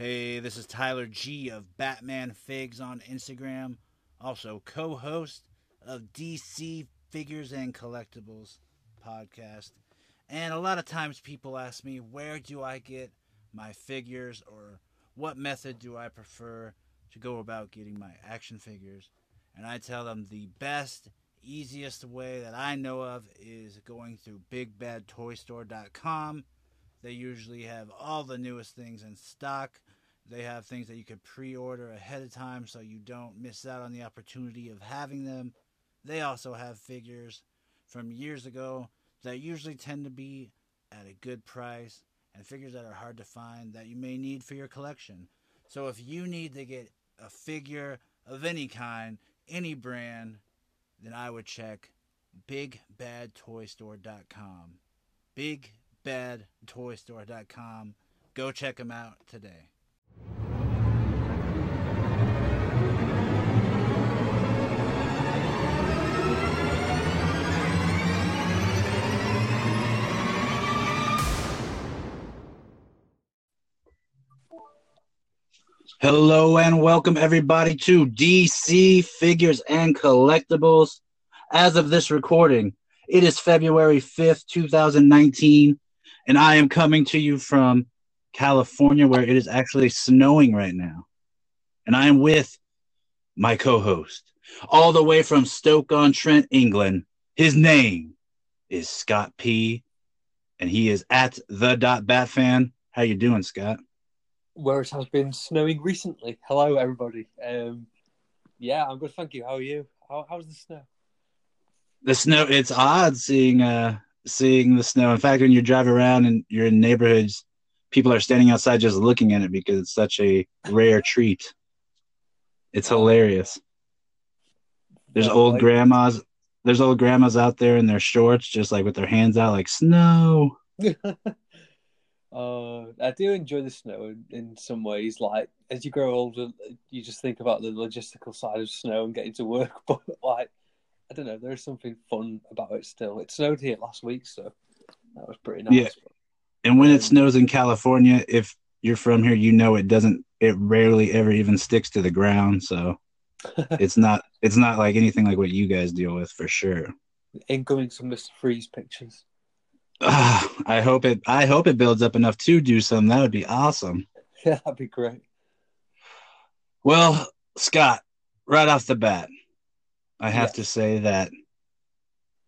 Hey, this is Tyler G of Batman Figs on Instagram, also co host of DC Figures and Collectibles podcast. And a lot of times people ask me, where do I get my figures or what method do I prefer to go about getting my action figures? And I tell them the best, easiest way that I know of is going through BigBadToyStore.com. They usually have all the newest things in stock. They have things that you could pre order ahead of time so you don't miss out on the opportunity of having them. They also have figures from years ago that usually tend to be at a good price and figures that are hard to find that you may need for your collection. So if you need to get a figure of any kind, any brand, then I would check bigbadtoystore.com. Bigbadtoystore.com. Go check them out today. Hello and welcome everybody to DC Figures and Collectibles. As of this recording, it is February 5th, 2019, and I am coming to you from California where it is actually snowing right now. And I am with my co-host, all the way from Stoke-on-Trent, England. His name is Scott P, and he is at the dot bat fan. How you doing, Scott? Where it has been snowing recently. Hello, everybody. Um, yeah, I'm good. Thank you. How are you? How, how's the snow? The snow. It's odd seeing uh seeing the snow. In fact, when you drive around and you're in neighborhoods, people are standing outside just looking at it because it's such a rare treat. It's hilarious. There's Yeah, old like- grandmas. There's old grandmas out there in their shorts, just like with their hands out, like snow. uh, I do enjoy the snow in, in some ways. Like as you grow older, you just think about the logistical side of snow and getting to work. But like, I don't know, there's something fun about it still. It snowed here last week, so that was pretty nice. Yeah. And when it Um, snows in California, if you're from here, you know it doesn't. It rarely ever even sticks to the ground. So it's not. It's not like anything like what you guys deal with for sure. Incoming some Mr. Freeze pictures. Ah, I hope it. I hope it builds up enough to do some. That would be awesome. Yeah, that'd be great. Well, Scott, right off the bat, I have Yes. to say that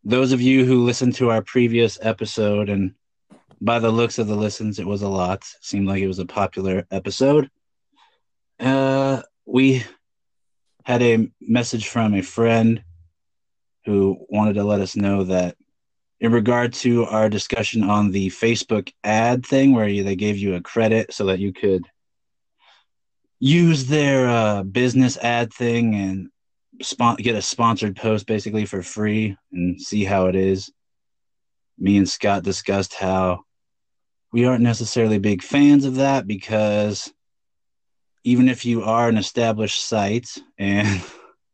those of you who listened to our previous episode, and by the looks of the listens, it was a lot. Seemed like it was a popular episode. Uh, we had a message from a friend who wanted to let us know that in regard to our discussion on the Facebook ad thing where you, they gave you a credit so that you could use their uh, business ad thing and spon- get a sponsored post basically for free and see how it is. Me and Scott discussed how we aren't necessarily big fans of that because even if you are an established site and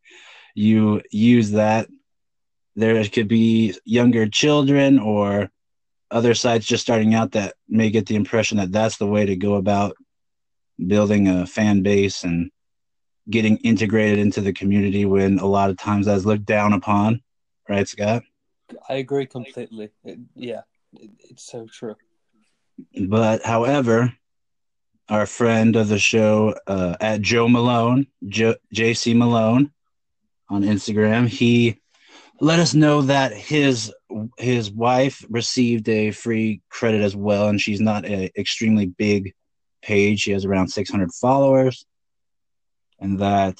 you use that, there could be younger children or other sites just starting out that may get the impression that that's the way to go about building a fan base and getting integrated into the community when a lot of times that's looked down upon right scott I agree completely. It, yeah, it, it's so true. but however our friend of the show uh, at joe malone jo- jc malone on instagram he let us know that his his wife received a free credit as well and she's not an extremely big page. She has around 600 followers and that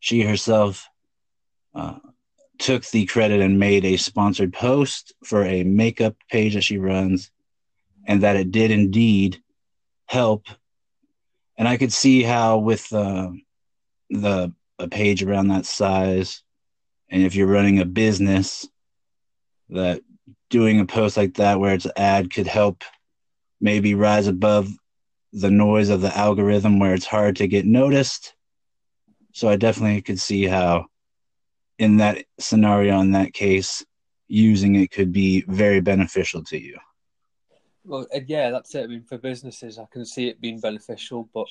she herself uh, took the credit and made a sponsored post for a makeup page that she runs and that it did indeed help. And i could see how with uh, the a page around that size and if you're running a business that doing a post like that where it's an ad could help maybe rise above the noise of the algorithm where it's hard to get noticed so i definitely could see how in that scenario in that case using it could be very beneficial to you Well, yeah, that's it. I mean, for businesses, I can see it being beneficial, but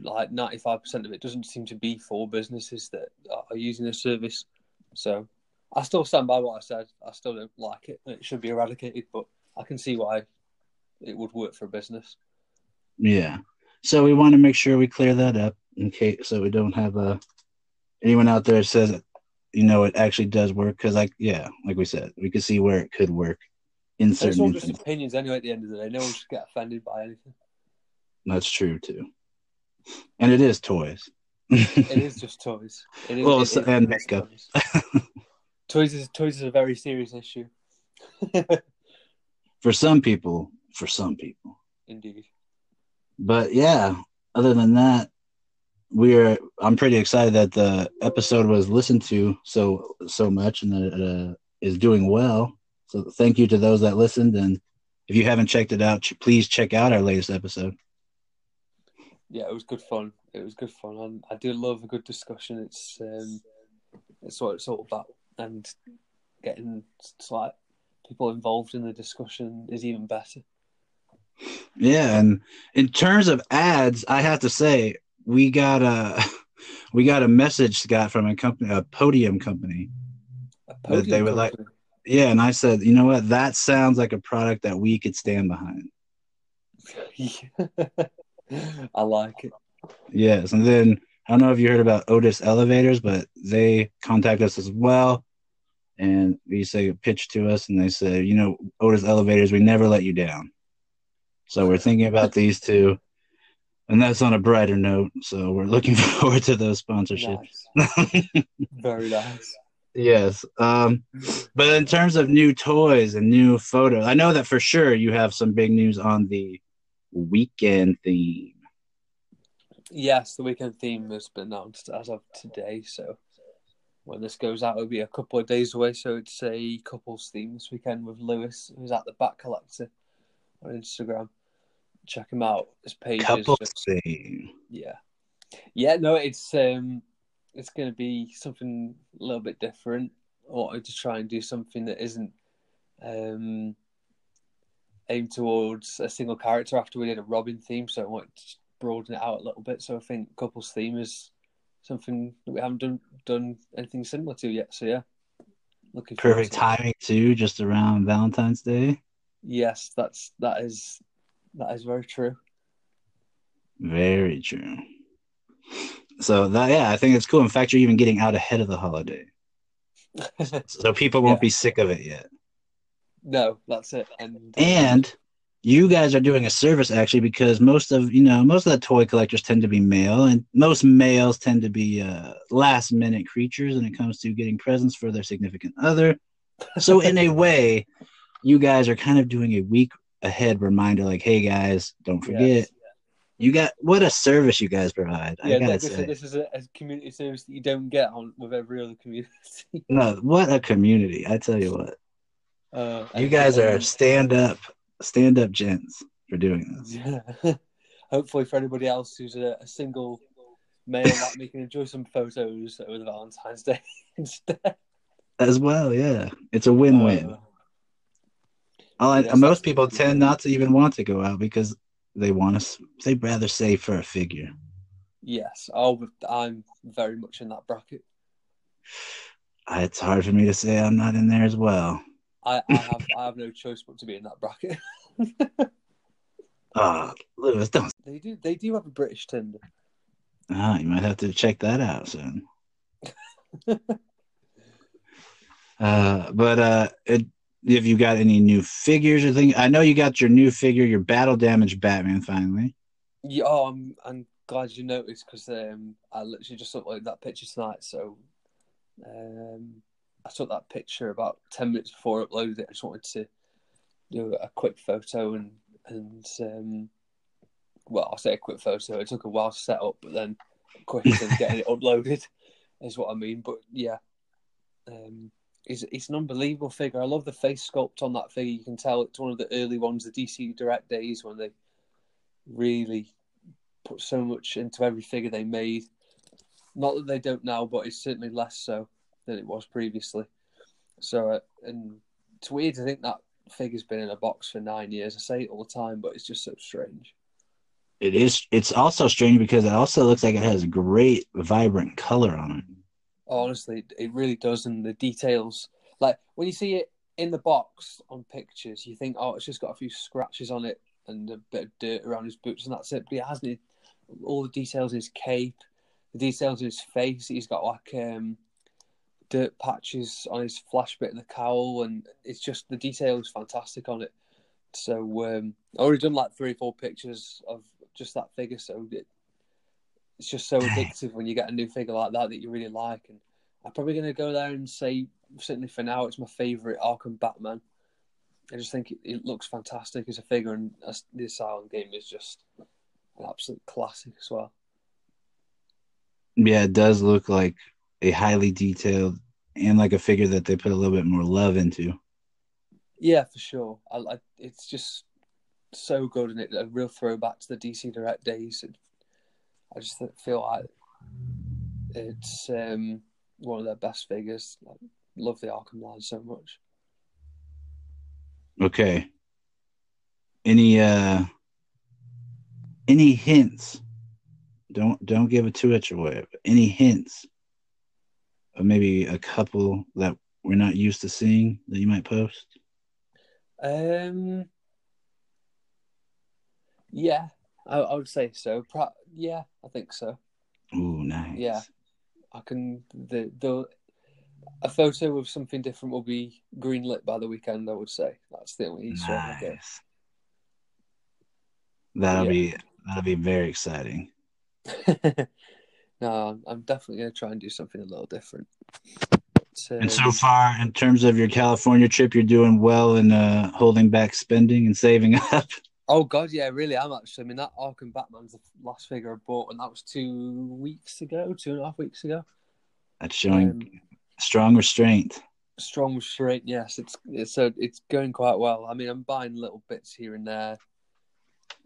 like ninety-five percent of it doesn't seem to be for businesses that are using the service. So, I still stand by what I said. I still don't like it. It should be eradicated, but I can see why it would work for a business. Yeah. So we want to make sure we clear that up in case so we don't have uh, anyone out there says you know it actually does work because like yeah like we said we could see where it could work in It's certain all just opinions anyway. At the end of the day, no one should get offended by anything. That's true too. And it is toys. It is just toys. It is, Well, it so- is and makeup. Toys. toys is toys is a very serious issue. for some people, for some people. Indeed. But yeah, other than that, we're I'm pretty excited that the episode was listened to so so much and that it uh, is doing well. So thank you to those that listened and if you haven't checked it out, please check out our latest episode. Yeah, it was good fun. It was good fun, and I do love a good discussion. It's um, it's what it's all about, and getting like people involved in the discussion is even better. Yeah, and in terms of ads, I have to say we got a we got a message Scott from a company, a podium company. A That they podium would like- Yeah, and I said, you know what, that sounds like a product that we could stand behind. I like it. Yes, and then I don't know if you heard about Otis Elevators, but they contact us as well, and we say a pitch to us, and they say, you know, Otis Elevators, we never let you down. So we're thinking about these two, and that's on a brighter note. So we're looking forward to those sponsorships. Nice. Very nice. yes, um, but in terms of new toys and new photos, I know that for sure you have some big news on the weekend theme. Yes, the weekend theme has been announced as of today. So when this goes out, it'll be a couple of days away. So it's a couples theme this weekend with Lewis, who's at the Back Collector on Instagram. Check him out. His page Couple is just theme. yeah, yeah. No, it's um, it's going to be something a little bit different. I wanted to try and do something that isn't um aimed towards a single character. After we did a Robin theme, so I wanted to broaden it out a little bit. So I think couples theme is something that we haven't done done anything similar to yet. So yeah, looking Perfect to it. timing too, just around Valentine's Day. Yes, that's that is that is very true. Very true. So that yeah, I think it's cool. In fact, you're even getting out ahead of the holiday, so people won't Yeah. be sick of it yet. No, that's it. And And you guys are doing a service actually because most of you know most of the toy collectors tend to be male, and most males tend to be uh, last minute creatures when it comes to getting presents for their significant other. So in a way, you guys are kind of doing a week ahead reminder, like, hey guys, don't forget. Yes. You got what a service you guys provide. Yeah, this, this is a, a community service that you don't get on with every other community. No, what a community! I tell you what, Uh, you guys are stand up, stand up gents for doing this. Yeah. Hopefully, for anybody else who's a, a single male like me, can enjoy some photos over Valentine's Day instead. As well, yeah, it's a win-win. Uh, yes, most people tend not to even want to go out because they want to. They'd rather save for a figure. yes, oh, I'm very much in that bracket. It's hard for me to say I'm not in there as well. I, I have I have no choice but to be in that bracket. Ah, Lewis, don't. they do they do have a British Tinder. Ah, you might have to check that out soon. uh, but uh, it, if you got any new figures or thing, I know you got your new figure, your battle damage Batman finally. Yeah, oh, I'm I'm glad you noticed because um, I literally just uploaded that picture tonight. So um, I took that picture about ten minutes before I uploaded it. I just wanted to do a quick photo and and um, well, I'll say a quick photo. It took a while to set up, but then quick in getting it uploaded is what I mean. But yeah, um, it's it's an unbelievable figure. I love the face sculpt on that figure. You can tell it's one of the early ones, the DC Direct days when they really put so much into every figure they made. Not that they don't now, but it's certainly less so than it was previously. So, uh, and it's weird to think that figure's been in a box for nine years. I say it all the time, but it's just so strange. It is. It's also strange because it also looks like it has great, vibrant color on it. Honestly, it really does, and the details. Like when you see it in the box on pictures, you think, "Oh, it's just got a few scratches on it and a bit of dirt around his boots, and that's it." But it hasn't. All the details in his cape, the details in his face. He's got like um, dirt patches on his flash bit of the cowl, and it's just the detail is fantastic on it. So um, I already done like three or four pictures of just that figure, so it, it's just so addictive when you get a new figure like that that you really like. And I'm probably going to go there and say, certainly for now, it's my favourite Arkham Batman. I just think it, it, looks fantastic as a figure, and the Asylum game is just an absolute classic as well. Yeah, it does look like a highly detailed and like a figure that they put a little bit more love into. Yeah, for sure. I, I it's just so good and it a real throwback to the DC Direct days. It, I just feel like it's um, one of their best figures. I love the Arkham line so much. Okay. Any uh any hints? Don't don't give it too much away. Any hints maybe a couple that we're not used to seeing that you might post? Um, yeah, I, I would say so. Pro- yeah, I think so. Oh, nice. Yeah, I can. The the a photo of something different will be greenlit by the weekend. I would say that's the only nice. I guess. That'll yeah. be that'll be very exciting. no, I'm definitely going to try and do something a little different. Uh, and so far, in terms of your California trip, you're doing well in uh, holding back spending and saving up. Oh God, yeah, really. I'm actually. I mean, that Arkham Batman's the last figure I bought, and that was two weeks ago, two and a half weeks ago. That's showing um, strong restraint. Strong restraint, yes. It's, it's so it's going quite well. I mean, I'm buying little bits here and there.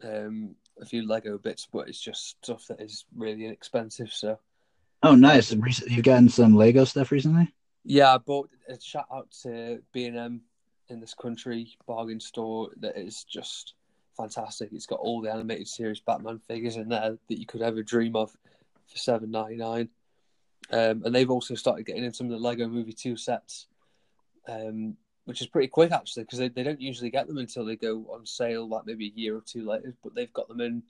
Um, a few Lego bits, but it's just stuff that is really inexpensive. So, oh, nice! You've gotten some Lego stuff recently. Yeah, I bought a shout out to B and M in this country bargain store that is just fantastic. It's got all the animated series Batman figures in there that you could ever dream of for seven ninety nine. Um, and they've also started getting in some of the Lego Movie Two sets. Um, which is pretty quick actually because they, they don't usually get them until they go on sale like maybe a year or two later but they've got them in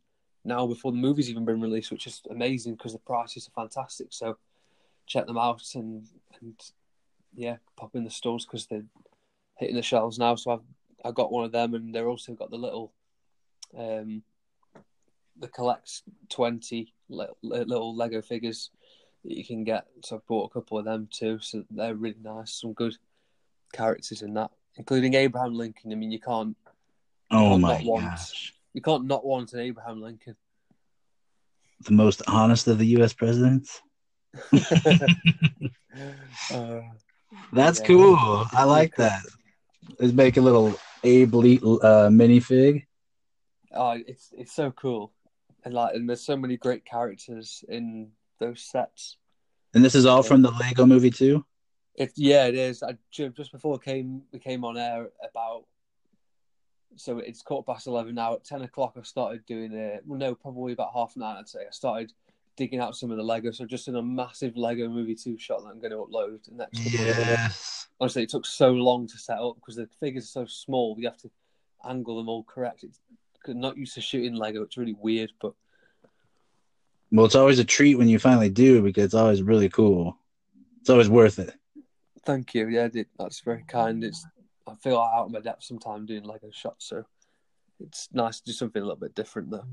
now before the movie's even been released which is amazing because the prices are fantastic. So check them out and and yeah pop in the stores because they're hitting the shelves now. So I've I got one of them and they're also got the little um the collect 20 little, little lego figures that you can get. So I've bought a couple of them too so they're really nice some good characters in that, including Abraham Lincoln. I mean, you can't. You oh can't my want, gosh! You can't not want an Abraham Lincoln. The most honest of the U.S. presidents. uh, That's yeah. cool. I like that. Let's make a little Abe Lee uh, minifig. Oh, it's it's so cool, and like, and there's so many great characters in those sets. And this is all from the Lego Movie too. It, yeah, it is. I, just before came we came on air about so it's quarter past eleven now. At ten o'clock, I started doing it. Well, no, probably about half nine. I'd say I started digging out some of the Lego. So just in a massive Lego Movie Two shot that I'm going to upload next. Yes. Honestly, it took so long to set up because the figures are so small. You have to angle them all correct. It's not used to shooting Lego. It's really weird, but well, it's always a treat when you finally do because it's always really cool. It's always worth it. Thank you. Yeah, that's very kind. It's I feel like out of my depth sometimes doing Lego shots, so it's nice to do something a little bit different though.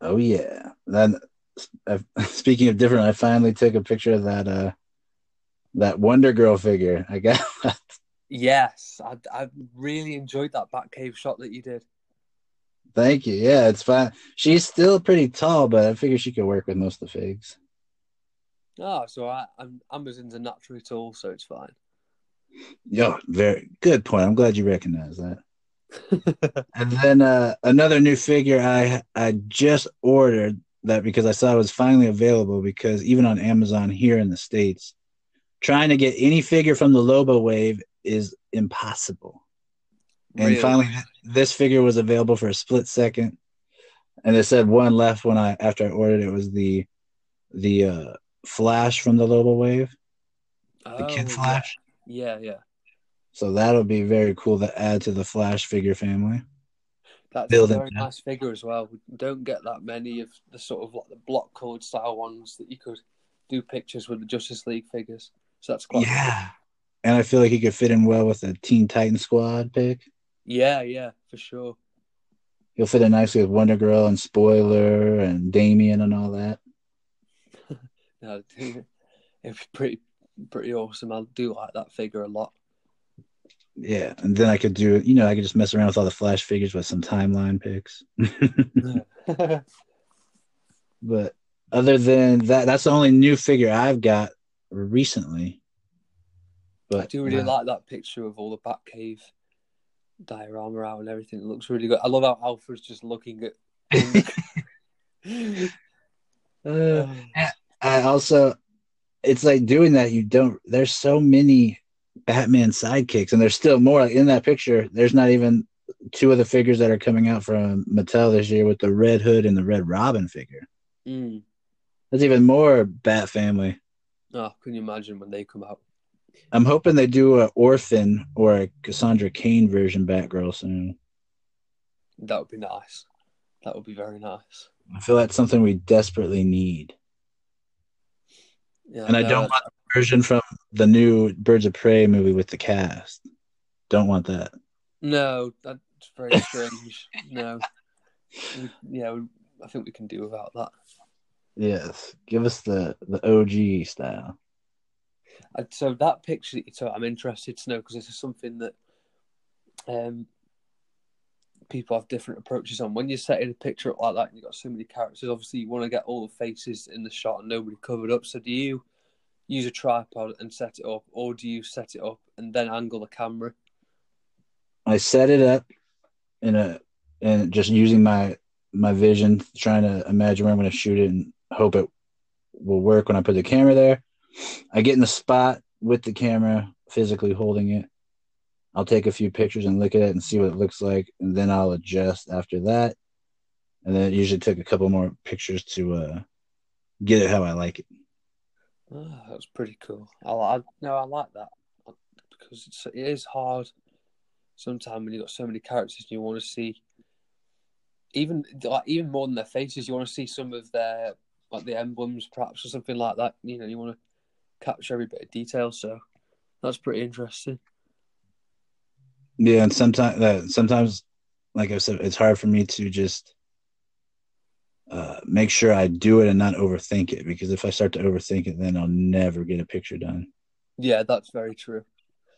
Oh yeah. Then speaking of different, I finally took a picture of that uh that Wonder Girl figure. I got Yes, I I really enjoyed that Batcave shot that you did. Thank you. Yeah, it's fine. She's still pretty tall, but I figure she could work with most of the figs. Oh, so I, I'm Amazon's a naturally tall, so it's fine. Yeah, very good point. I'm glad you recognize that. and then uh, another new figure I I just ordered that because I saw it was finally available because even on Amazon here in the states, trying to get any figure from the Lobo Wave is impossible. And Really? finally, this figure was available for a split second, and it said one left when I after I ordered it was the the uh, Flash from the Lobo Wave, the Oh, Kid. Flash. Yeah, yeah. So that'll be very cool to add to the Flash figure family. That's Build a very nice figure as well. We don't get that many of the sort of like the block colored style ones that you could do pictures with the Justice League figures. So that's quite Yeah, and I feel like he could fit in well with the Teen Titan Squad pick. Yeah, yeah, for sure. He'll fit in nicely with Wonder Girl and Spoiler and Damian and all that. No, it'd be pretty pretty awesome. I do like that figure a lot. Yeah, and then I could do, you know, I could just mess around with all the Flash figures with some timeline picks. but other than that, that's the only new figure I've got recently. But I do really uh, like that picture of all the Batcave diorama out and everything. It looks really good. I love how Alfred's just looking at. uh, I also, it's like doing that. You don't. There's so many Batman sidekicks, and there's still more. Like in that picture, there's not even two of the figures that are coming out from Mattel this year with the Red Hood and the Red Robin figure. Mm. There's even more Bat Family. Oh, can you imagine when they come out? I'm hoping they do a Orphan or a Cassandra Cain version Batgirl soon. That would be nice. That would be very nice. I feel that's something we desperately need. Yeah, And I don't want the version from the new Birds of Prey movie with the cast. Don't want that. No, that's very strange. no. We, yeah, we, I think we can do without that. Yes, give us the the OG style. And so that picture that you took, I'm interested to know because this is something that um, people have different approaches on. When you're setting a picture up like that, and you've got so many characters. Obviously, you want to get all the faces in the shot and nobody covered up. So, do you use a tripod and set it up, or do you set it up and then angle the camera? I set it up in a and just using my my vision, trying to imagine where I'm going to shoot it and hope it will work when I put the camera there. I get in the spot with the camera, physically holding it. I'll take a few pictures and look at it and see what it looks like, and then I'll adjust after that. And then it usually took a couple more pictures to uh, get it how I like it. Oh, that was pretty cool. I, I no, I like that because it's, it is hard sometimes when you've got so many characters and you want to see even like even more than their faces. You want to see some of their like the emblems, perhaps, or something like that. You know, you want to capture every bit of detail. So that's pretty interesting. Yeah, and sometimes that sometimes, like I said, it's hard for me to just uh, make sure I do it and not overthink it because if I start to overthink it, then I'll never get a picture done. Yeah, that's very true.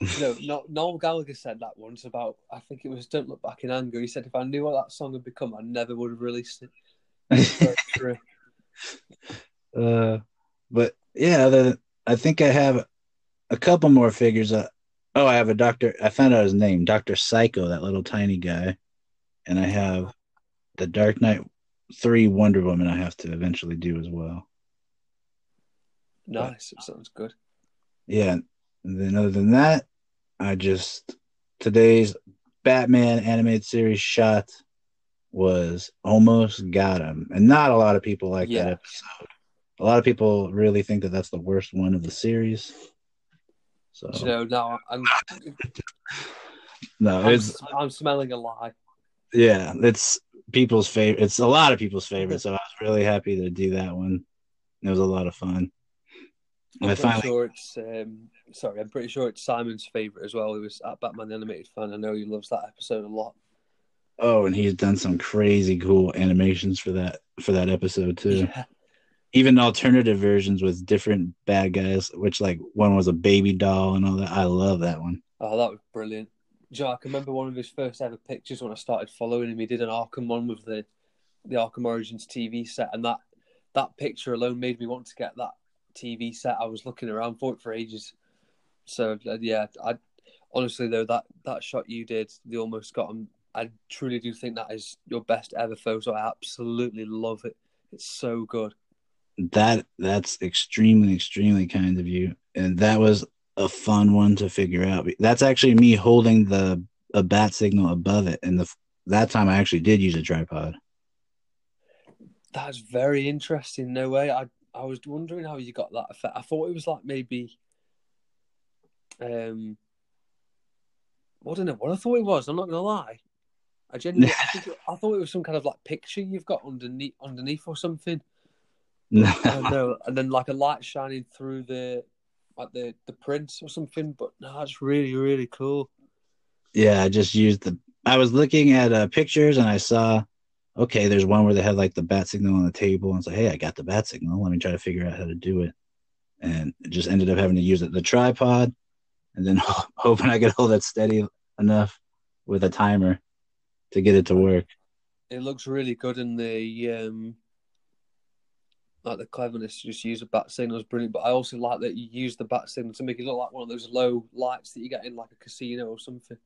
No, no, Noel Gallagher said that once about I think it was "Don't Look Back in Anger." He said if I knew what that song had become, I never would have released it. True. Uh, but yeah, the, I think I have a couple more figures. Uh, oh, I have a doctor. I found out his name, Doctor Psycho, that little tiny guy, and I have the Dark Knight Three Wonder Woman. I have to eventually do as well. Nice. It sounds good. Yeah, and then other than that, I just today's Batman animated series shot was almost got him, and not a lot of people like Yeah. that episode. A lot of people really think that that's the worst one of the series. So you know, now I'm, no, I'm, it's I'm smelling a lie. yeah, it's people's favorite. It's a lot of people's favorite. So I was really happy to do that one. It was a lot of fun. I'm I pretty finally sure it's um, sorry. I'm pretty sure it's Simon's favorite as well. He was at Batman the Animated Fan. I know he loves that episode a lot. oh, and he's done some crazy cool animations for that for that episode too. Yeah, even alternative versions with different bad guys, which like one was a baby doll and all that. I love that one. oh, that was brilliant. Know, I can remember one of his first ever pictures when I started following him. He did an Arkham one with the the Arkham Origins TV set, and that that picture alone made me want to get that TV set. I was looking around for it for ages. So uh, yeah, I honestly though that that shot you did, the almost got him. I truly do think that is your best ever photo. I absolutely love it. It's so good. That that's extremely extremely kind of you, and that was a fun one to figure out. That's actually me holding the a bat signal above it, and the that time I actually did use a tripod. That's very interesting. No way. I I was wondering how you got that effect. I thought it was like maybe, um, I don't know what I thought it was. I'm not gonna lie. I genuinely, I, think it, I thought it was some kind of like picture you've got underneath, underneath or something. No, know, and then like a light shining through the, like the the prints or something. But no, that's really really cool. yeah, I just used the. I was looking at uh, pictures and I saw, okay, there's one where they had like the bat signal on the table, and it's like, hey, I got the bat signal. Let me try to figure out how to do it, and it just ended up having to use it the tripod, and then hoping I could hold it steady enough with a timer to get it to work. It looks really good, in the um, like the cleverness to just use a bat signal is brilliant. But I also like that you use the bat signal to make it look like one of those low lights that you get in like a casino or something.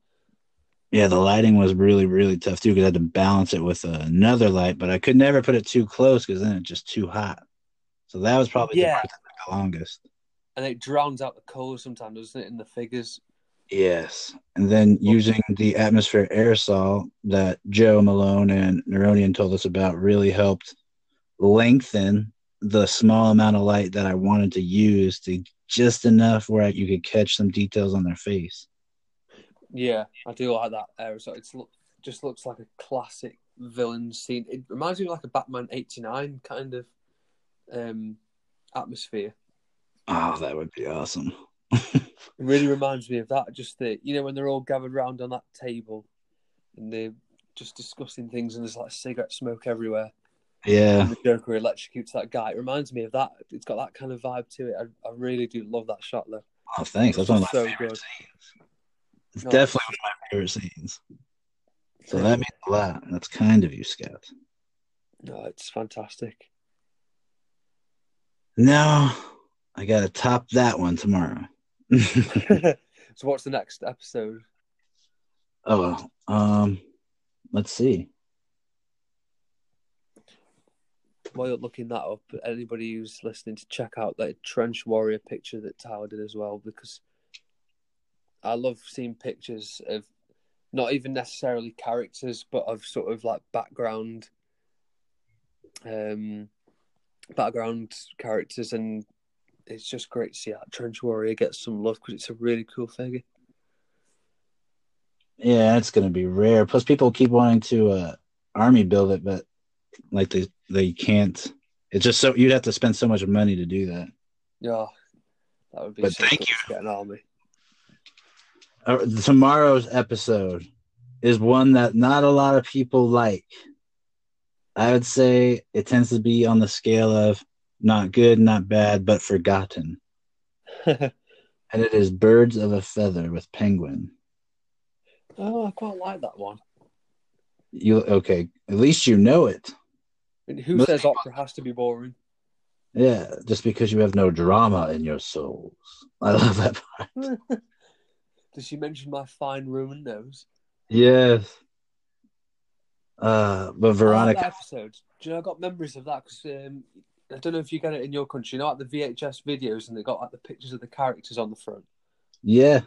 Yeah, the lighting was really, really tough too because I had to balance it with another light, but I could never put it too close because then it's just too hot. So that was probably Yeah. the part the longest. And it drowns out the color sometimes, doesn't it, in the figures? Yes. And then using the atmosphere aerosol that Joe Malone and Neronian told us about really helped lengthen the small amount of light that I wanted to use to just enough where you could catch some details on their face. Yeah, I do like that So It's just looks like a classic villain scene. It reminds me of like a Batman '89 kind of um, atmosphere. Oh, that would be awesome. It really reminds me of that. Just the you know when they're all gathered round on that table and they're just discussing things and there's like cigarette smoke everywhere. Yeah. Joker electrocutes that guy. It reminds me of that. It's got that kind of vibe to it. I, I really do love that shot though. Oh, thanks. That's one of my So favorite good. scenes. It's No, definitely one of my favorite scenes. So that means a lot. That's kind of you, Scout. No, it's fantastic. Now I got to top that one tomorrow. so what's the next episode? oh. Um, let's see. While you're looking that up, anybody who's listening to check out that trench warrior picture that Tower did as well, because I love seeing pictures of not even necessarily characters, but of sort of like background, um, background characters, and it's just great to see that trench warrior get some love because it's a really cool figure. Yeah, it's gonna be rare. Plus, people keep wanting to uh, army build it, but like they they can't. It's just so you'd have to spend so much money to do that. Yeah, that would be But thank you. to get an army. Uh, tomorrow's episode is one that not a lot of people like. I would say it tends to be on the scale of not good, not bad, but forgotten. And it is Birds of a Feather with Penguin. oh, I quite like that one. You okay? At least you know it. Who Most says people- opera has to be boring? Yeah, just because you have no drama in your souls. I love that part. Does she mention my fine Roman nose? Yes. Uh, but Veronica, episode. Do you know I got memories of that because um, I don't know if you get it in your country. You know, like the VHS videos, and they got like the pictures of the characters on the front. yeah,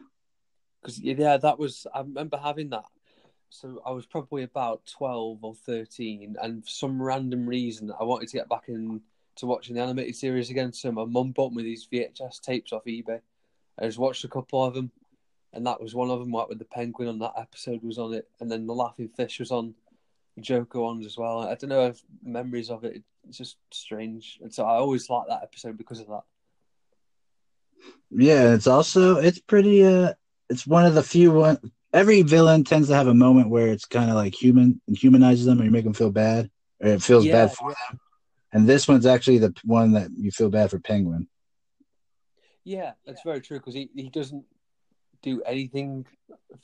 Because yeah, that was I remember having that. So I was probably about twelve or thirteen, and for some random reason I wanted to get back in to watching the animated series again. So my mum bought me these VHS tapes off eBay. I just watched a couple of them, and that was one of them. Like with the penguin on that episode was on it, and then the laughing fish was on. Joker ones as well. I don't know if memories of it. It's just strange, and so I always like that episode because of that. yeah. It's also it's pretty. Uh, it's one of the few one. Every villain tends to have a moment where it's kind of like human and humanizes them, or you make them feel bad, or it feels Yeah, bad for them. And this one's actually the one that you feel bad for Penguin. Yeah, that's very true because he, he doesn't do anything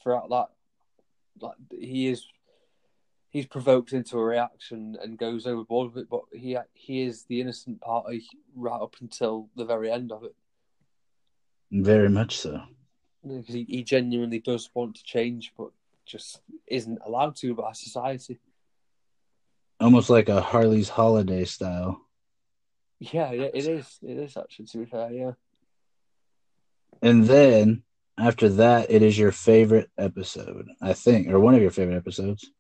throughout that. Like he is, he's provoked into a reaction and goes overboard with it, but he he is the innocent party right up until the very end of it Very much so. Because he, he genuinely does want to change, but just isn't allowed to by society. Almost like a Harley's Holiday style. Yeah, yeah, it is. It is actually to be fair. Yeah. And then after that, it is your favorite episode, I think, or one of your favorite episodes.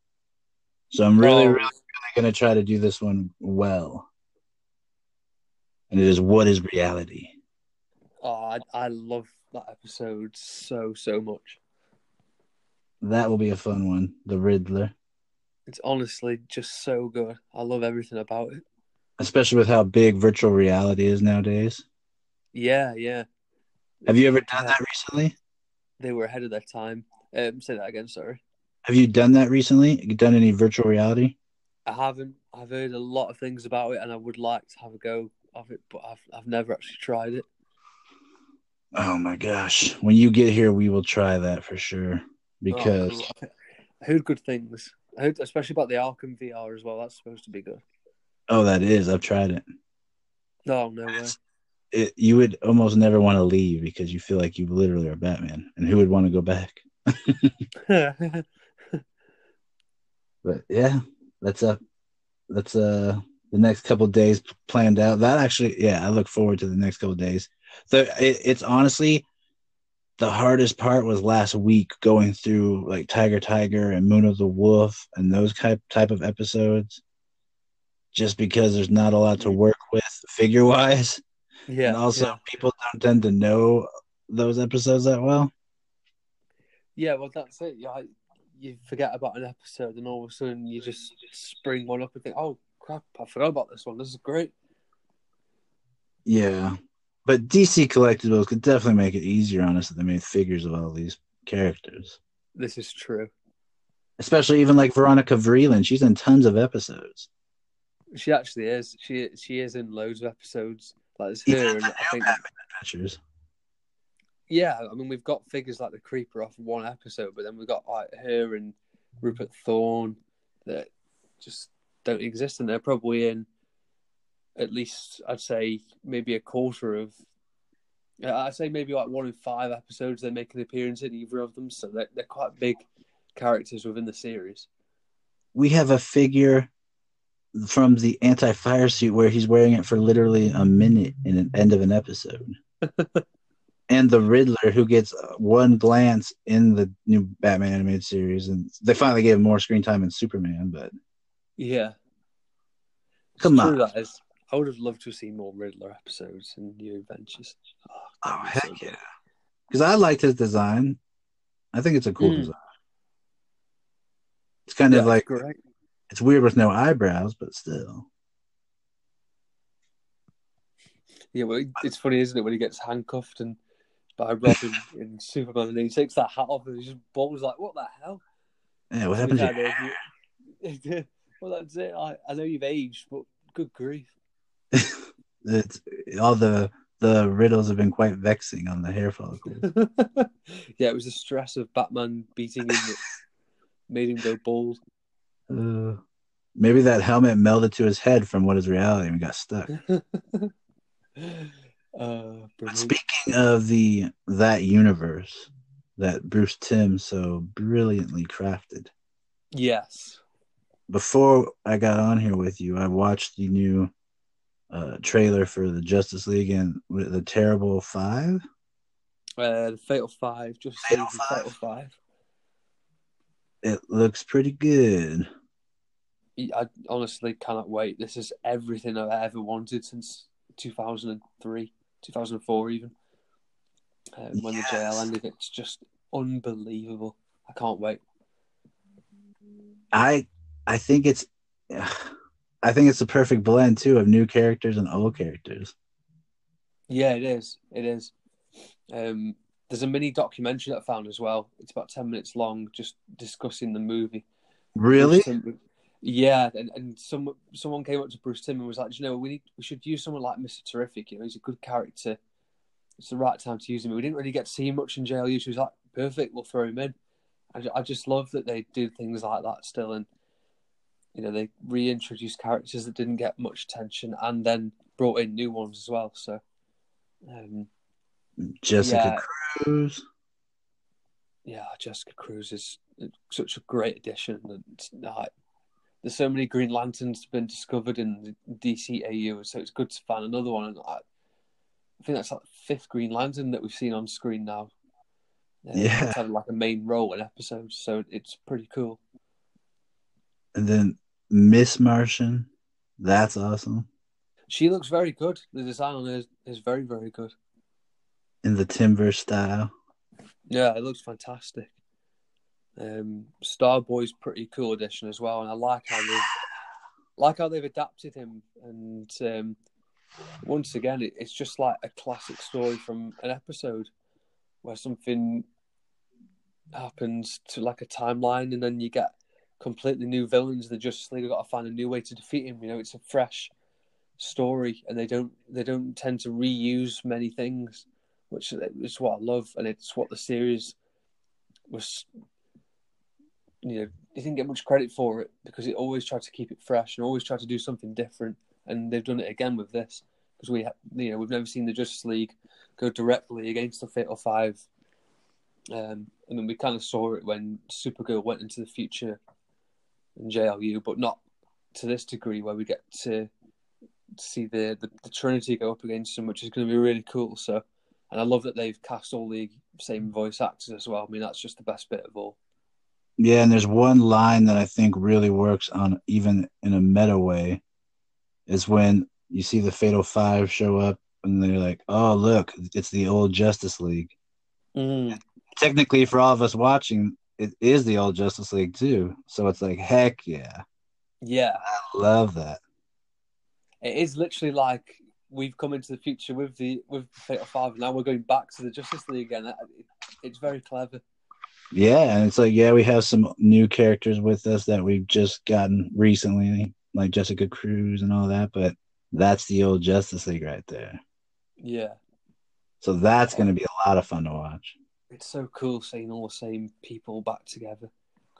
So I'm really, Oh. really, really going to try to do this one well. And it is what is reality? Oh, I, I love that episode so so much. That will be a fun one. The Riddler, It's honestly just so good. I love everything about it. especially with how big virtual reality is nowadays. Yeah, yeah. Have you ever done that recently? They were ahead of their time. Um, say that again. Sorry. Have you done that recently? You done any virtual reality? I haven't. I've heard a lot of things about it, and I would like to have a go of it, but I've I've never actually tried it. Oh my gosh. When you get here, we will try that for sure. Because Oh, cool. I heard good things. I heard especially about the Arkham VR as well. That's supposed to be good. oh, that is. I've tried it. No, no way. it. You would almost never want to leave because you feel like you literally are Batman, and who would want to go back? But yeah, that's up. That's uh the next couple days planned out. That actually, yeah, I look forward to the next couple days. So it, it's honestly the hardest part was last week going through like Tiger Tiger and Moon of the Wolf and those type type of episodes. Just because there's not a lot to work with figure wise, yeah. and also yeah. people don't tend to know those episodes that well. Yeah, well, that's it. Yeah, you forget about an episode, and all of a sudden you just spring one up and think, "Oh crap, I forgot about this one. This is great." Yeah, but DC collectibles could definitely make it easier on us if they made figures of all these characters. This is true. Especially even like Veronica Vreeland, she's in tons of episodes. She actually is. She she is in loads of episodes. Like it's her, and I think Adventures. yeah. I mean, we've got figures like the Creeper off one episode, but then we've got like her and Rupert Thorne that just don't exist, and they're probably in at least I'd say maybe a quarter of. uh, I'd say maybe like one in five episodes they make an appearance in either of them, so they're, they're quite big characters within the series. We have a figure from the anti-fire suit where he's wearing it for literally a minute in an end of an episode. and the Riddler who gets one glance in the new Batman animated series and they finally gave him more screen time in Superman, but Yeah, It's Come true, on. that is. I would have loved to see more Riddler episodes and new adventures. Oh, Oh heck so yeah! Because I liked his design. I think it's a cool Mm. design. It's kind Yeah, of like great. it's weird with no eyebrows, but still. Yeah, well, it's funny, isn't it, when he gets handcuffed and by Robin in Superman, and he takes that hat off and he just balls like, "What the hell?" Yeah, what happened to you? you- well, that's it. I, I know you've aged, but good grief. It's all the the riddles have been quite vexing on the hair follicles. yeah, it was the stress of Batman beating him that made him go bald. Uh, maybe that helmet melted to his head from what is reality and got stuck. uh, speaking of the that universe that Bruce Timm so brilliantly crafted, yes. before I got on here with you, I watched the new uh, trailer for the Justice League and the Terrible Five. Uh, the Fatal Five, just Fatal Fatal, Five? Fatal Five. It looks pretty good. I honestly cannot wait. This is everything I've ever wanted since 2003, 2004 even. Uh, when the Yes. JL ended, it's just unbelievable. I can't wait. I I think it's I think it's the perfect blend too of new characters and old characters. Yeah, it is. It is. Um, there's a mini documentary that I found as well. It's about 10 minutes long, just discussing the movie. Really? Yeah, and, and some someone came up to Bruce Timm and was like, you know, we need, we should use someone like Mister Terrific. You know, he's a good character. It's the right time to use him. We didn't really get to see him much in JLU. So he was like, perfect. We'll throw him in. I, I just love that they do things like that still, and you know, they reintroduced characters that didn't get much attention, and then brought in new ones as well. So, um, Jessica Yeah. Cruz. yeah, Jessica Cruz is such a great addition. And like, there's so many Green Lanterns been discovered in the DCAU, so it's good to find another one. And I, I think that's like the fifth Green Lantern that we've seen on screen now. Uh, Yeah. it's having like a main role in episodes, so it's pretty cool. And then Miss Martian, that's awesome. She looks very good. The design on her is, is very, very good. In the timber style. Yeah, it looks fantastic. Um, Starboy's pretty cool addition as well, and I like how they've like how they've adapted him. And um, once again, it, it's just like a classic story from an episode where something happens to like a timeline, and then you get completely new villains. The Justice League have got to find a new way to defeat him. You know, it's a fresh story, and they don't they don't tend to reuse many things, which is what I love, and it's what the series was. You know, you didn't get much credit for it because it always tried to keep it fresh and always tried to do something different, and they've done it again with this because we, you know, we've never seen the Justice League go directly against the Fatal Five, um, and then we kind of saw it when Supergirl went into the future in JLU, but not to this degree where we get to see the, the, the Trinity go up against them, which is going to be really cool. So, and I love that they've cast all the same voice actors as well. I mean, that's just the best bit of all. Yeah, and there's one line that I think really works on even in a meta way is when you see the Fatal Five show up and they're like, "Oh, look, it's the old Justice League." Mm. Technically, for all of us watching, it is the old Justice League too. So it's like, heck yeah, Yeah, I love that. it is literally like we've come into the future with the with the Fatal Five, and now we're going back to the Justice League again. It's very clever. Yeah, and it's like, yeah, we have some new characters with us that we've just gotten recently, like Jessica Cruz and all that, but that's the old Justice League right there. Yeah, So that's going to be a lot of fun to watch. It's so cool seeing all the same people back together.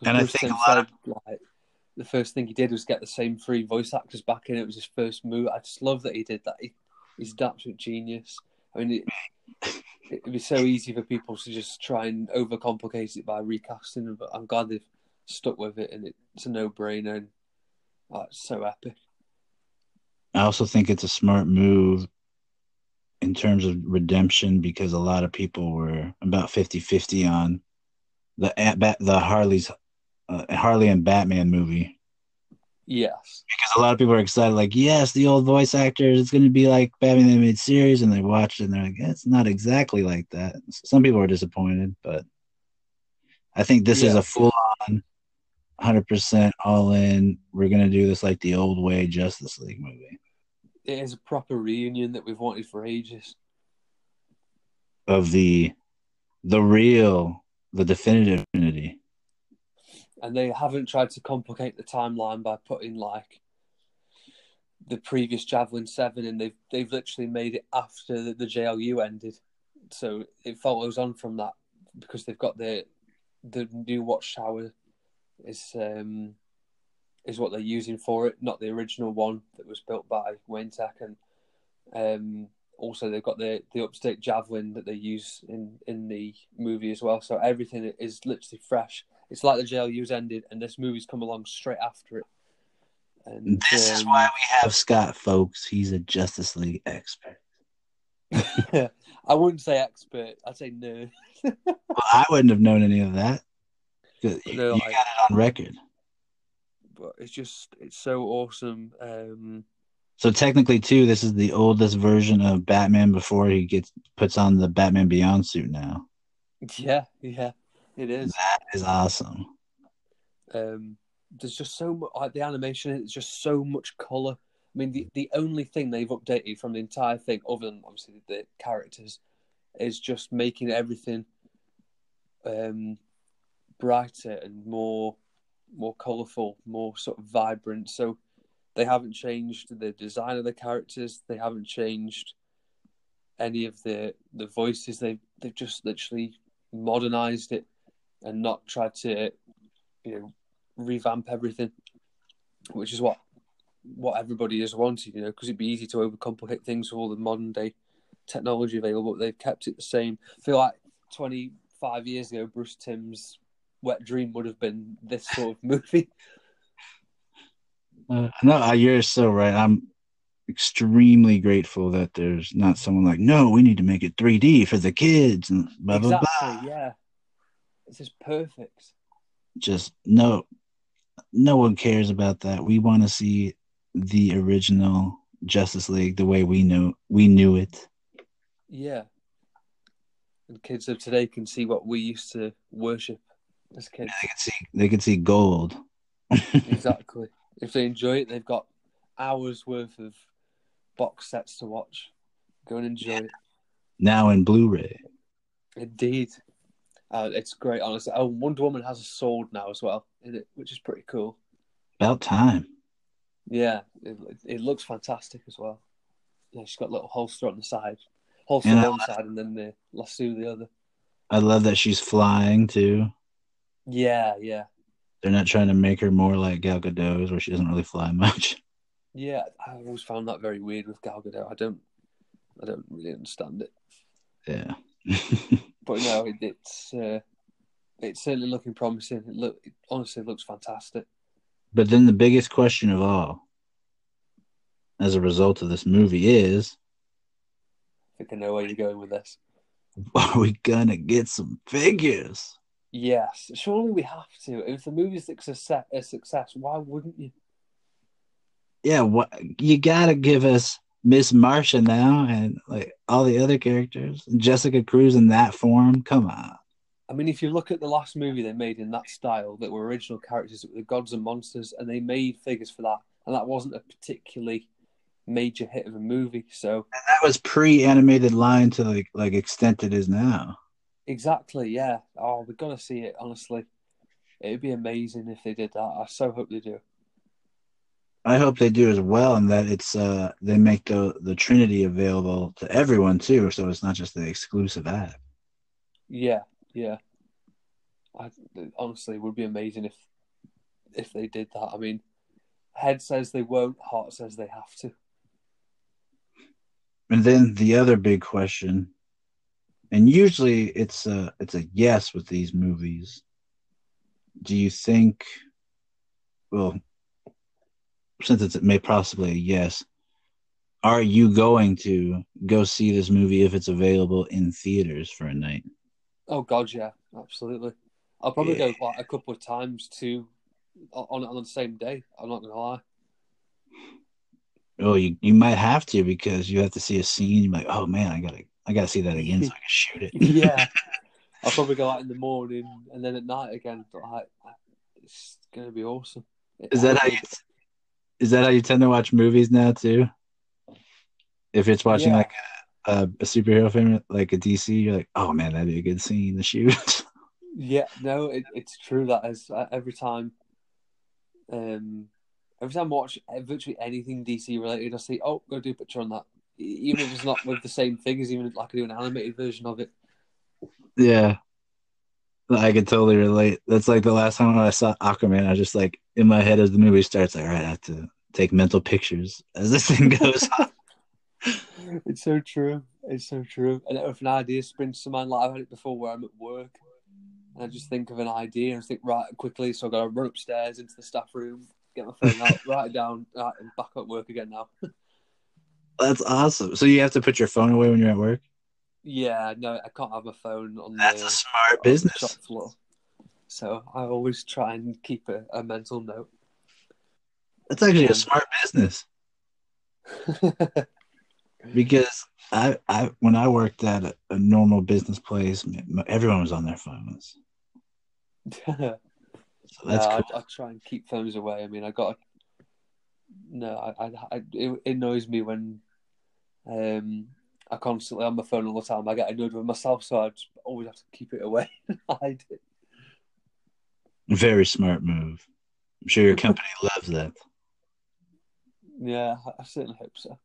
And I think a lot of- like the first thing he did was get the same three voice actors back in. It was his first move. I just love that he did that. He, he's an absolute genius. I mean, it, it'd be so easy for people to just try and overcomplicate it by recasting them, but I'm glad they've stuck with it, and it's a no-brainer. And oh, it's so epic. I also think it's a smart move in terms of redemption because a lot of people were about 50-50 on the the Harley's uh, Harley and Batman movie. Yes. because a lot of people are excited like yes the old voice actors it's going to be like Batman animated series and they watched it and they're like it's not exactly like that. Some people are disappointed but I think this is a full on 100% all in we're going to do this like the old way Justice League movie It is a proper reunion that we've wanted for ages. of the the real the definitive Trinity and they haven't tried to complicate the timeline by putting like the previous Javelin Seven, and they've they've literally made it after the, the JLU ended, so it follows on from that because they've got the the new Watchtower is um is what they're using for it, not the original one that was built by Wayne Tech, and um also they've got the the upstate Javelin that they use in in the movie as well. So everything is literally fresh. It's like the JLU's ended, and this movie's come along straight after it. And this is um, why we have Scott folks he's a Justice League expert I wouldn't say expert. I'd say nerd. well I wouldn't have known any of that. you, No, you I- got it on record But it's just it's so awesome. Um, So technically, too, this is the oldest version of Batman before he gets puts on the Batman Beyond suit. Now yeah, yeah, it is. that is awesome. Um, there's just so much like the animation. It's just so much color. I mean, the the only thing they've updated from the entire thing, other than obviously the characters, is just making everything um, brighter and more more colorful, more sort of vibrant. So they haven't changed the design of the characters. They haven't changed any of the the voices. They've they've just literally modernized it and not tried to you know revamp everything, which is what what everybody has wanted. You know, because it'd be easy to overcomplicate things with all the modern day technology available. But they've kept it the same. I feel like twenty five years ago, Bruce Timm's wet dream would have been this sort of movie. Uh, no, uh, you're so right. I'm extremely grateful that there's not someone like, no, we need to make it 3D for the kids and blah blah exactly. blah. Yeah. It's just perfect. Just no, no one cares about that. We want to see the original Justice League the way we know we knew it. Yeah. And kids of today can see what we used to worship as kids. They can see they can see gold. exactly. If they enjoy it, they've got hours worth of box sets to watch. Go and enjoy it. Now in Blu-ray. Indeed. Uh, it's great, honestly. Oh, Wonder Woman has a sword now as well it, which is pretty cool. About time. Yeah, it, it looks fantastic as well. Yeah, she's got a little holster on the side, holster And on one side, and then the lasso the other. I love that she's flying too. Yeah, yeah, They're not trying to make her more like Gal Gadot's, where she doesn't really fly much. yeah. I always found that very weird with Gal Gadot. I don't, I don't really understand it. Yeah. But no, it, it's uh, it's certainly looking promising. It look, it honestly looks fantastic. but then the biggest question of all, as a result of this movie, is I think I know where you're going with this. are we gonna get some figures? Yes, surely we have to. If the movie's a success, a success, why wouldn't you? Yeah, what you gotta give us Miss Martian now and like all the other characters. Jessica Cruz in that form. Come on. I mean, if you look at the last movie they made in that style, that were original characters, the gods and monsters, and they made figures for that, and that wasn't a particularly major hit of a movie. So And that was pre-animated line to like like extent it is now. Exactly, yeah. Oh, we're gonna see it. Honestly, it'd be amazing if they did that. I so hope they do. I hope they do as well, and that it's uh they make the the Trinity available to everyone too, so it's not just the exclusive app. Yeah, yeah. I honestly it would be amazing if if they did that. I mean, head says they won't, heart says they have to. And then the other big question, and usually it's a it's a yes with these movies. Do you think? Well, since it's it may possibly a yes, are you going to go see this movie if it's available in theaters for a night? Oh God, yeah, absolutely. I'll probably Yeah. go like a couple of times too on on the same day. I'm not gonna lie. Oh, you you might have to because you have to see a scene. You're like, oh man, I gotta I gotta see that again so I can shoot it. yeah, I'll probably go out in the morning and then at night again. But like, it's gonna be awesome. Is that how you? Is that how you tend to watch movies now too? If it's watching Yeah. like a, a superhero film, like a DC, you're like, oh man, that'd be a good scene to shoot. Yeah, no, it, it's true that is uh, every time. Um, every time I watch virtually anything DC related, I say, "Oh, go do a picture on that." Even if it's not with the same figures, even if like I do an animated version of it. yeah, I could totally relate. That's like the last time I saw Aquaman. I was just like in my head as the movie starts, like, all right, I have to take mental pictures as this thing goes on. It's so true. It's so true. And if an idea springs to mind, like I've had it before where I'm at work and I just think of an idea and I think, right, quickly, so I've got to run upstairs into the staff room, get my phone out, write it down, right, and back at work again now. That's awesome. So you have to put your phone away when you're at work. yeah, no, I can't have my phone on That's the, a smart business. shop floor. So I always try and keep a, a mental note. That's actually a smart business. because I, I when I worked at a, a normal business place, everyone was on their phones. So that's I, cool. I try and keep phones away. I mean, I got A, no, I, I, I it, it annoys me when um I constantly on my phone all the time. I get annoyed with myself, so I always have to keep it away and hide it. Very smart move. I'm sure your company loves that. Yeah, I, certainly hope so.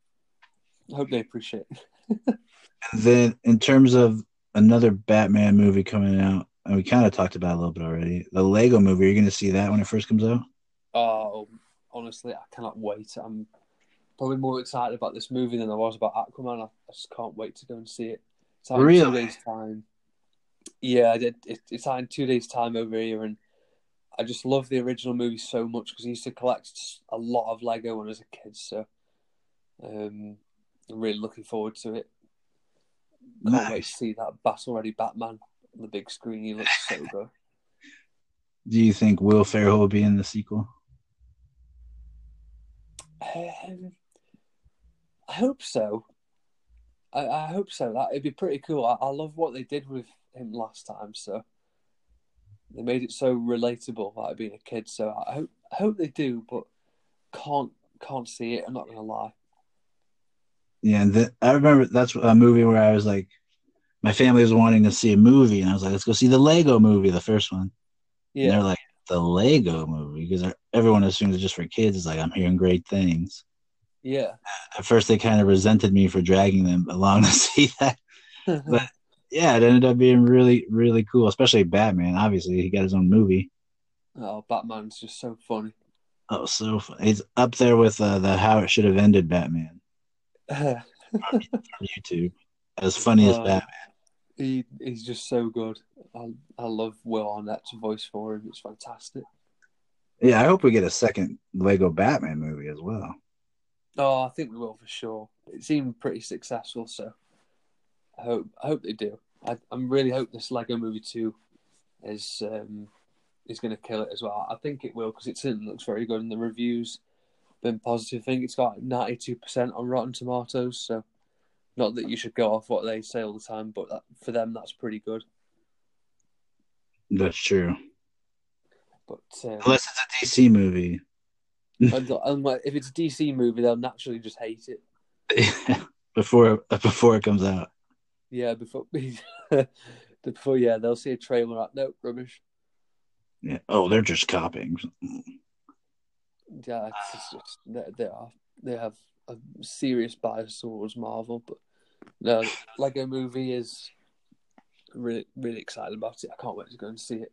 I hope they appreciate it. And then in terms of another Batman movie coming out, and we kind of talked about it a little bit already, the Lego movie. Are you going to see that when it first comes out? Oh, honestly, I cannot wait. I'm probably more excited about this movie than I was about Aquaman. I, I just can't wait to go and see it. It's out in two days' time. Yeah, I did. It, it's out in two days' time over here, and I just love the original movie so much because I used to collect a lot of Lego when I was a kid. So, um, I'm really looking forward to it. Can't wait to see that battle ready Batman on the big screen. He looks so good. Do you think Will Ferrell will be in the sequel? Um, hope so. I, I hope so. That it'd be pretty cool. I, I love what they did with him last time. So they made it so relatable, like being a kid. So I hope I hope they do, but can't can't see it. I'm not gonna lie. Yeah, and the, I remember that's a movie where I was like, my family was wanting to see a movie, and I was like, let's go see the Lego movie, the first one. And Yeah, they're like, the Lego movie, because everyone assumes it's just for kids. It's like, I'm hearing great things. Yeah. At first, they kind of resented me for dragging them along to see that. But- Yeah, it ended up being really, really cool, especially Batman. Obviously, he got his own movie. oh, Batman's just so funny. Oh, so fun. He's up there with uh, the How It Should Have Ended Batman on YouTube. As funny as Oh. He he's just so good. I I love Will Arnett's voice for him. It's fantastic. Yeah, I hope we get a second Lego Batman movie as well. Oh, I think we will for sure. It seemed pretty successful, so I hope I hope they do. I I'm really hope this Lego Movie two is um is going to kill it as well. I think it will because it certainly looks very good, and the reviews been positive. I think it's got ninety two percent on Rotten Tomatoes, so not that you should go off what they say all the time, but that, for them that's pretty good. That's true. But um, Unless it's a DC movie. And, and like, if it's a DC movie, they'll naturally just hate it. before before it comes out. Yeah, before before yeah, they'll see a trailer out. No rubbish. Yeah. Oh, they're just copying. Yeah, it's just they, they are they have a serious bias towards Marvel, but no, Lego Movie is really really excited about it. I can't wait to go and see it.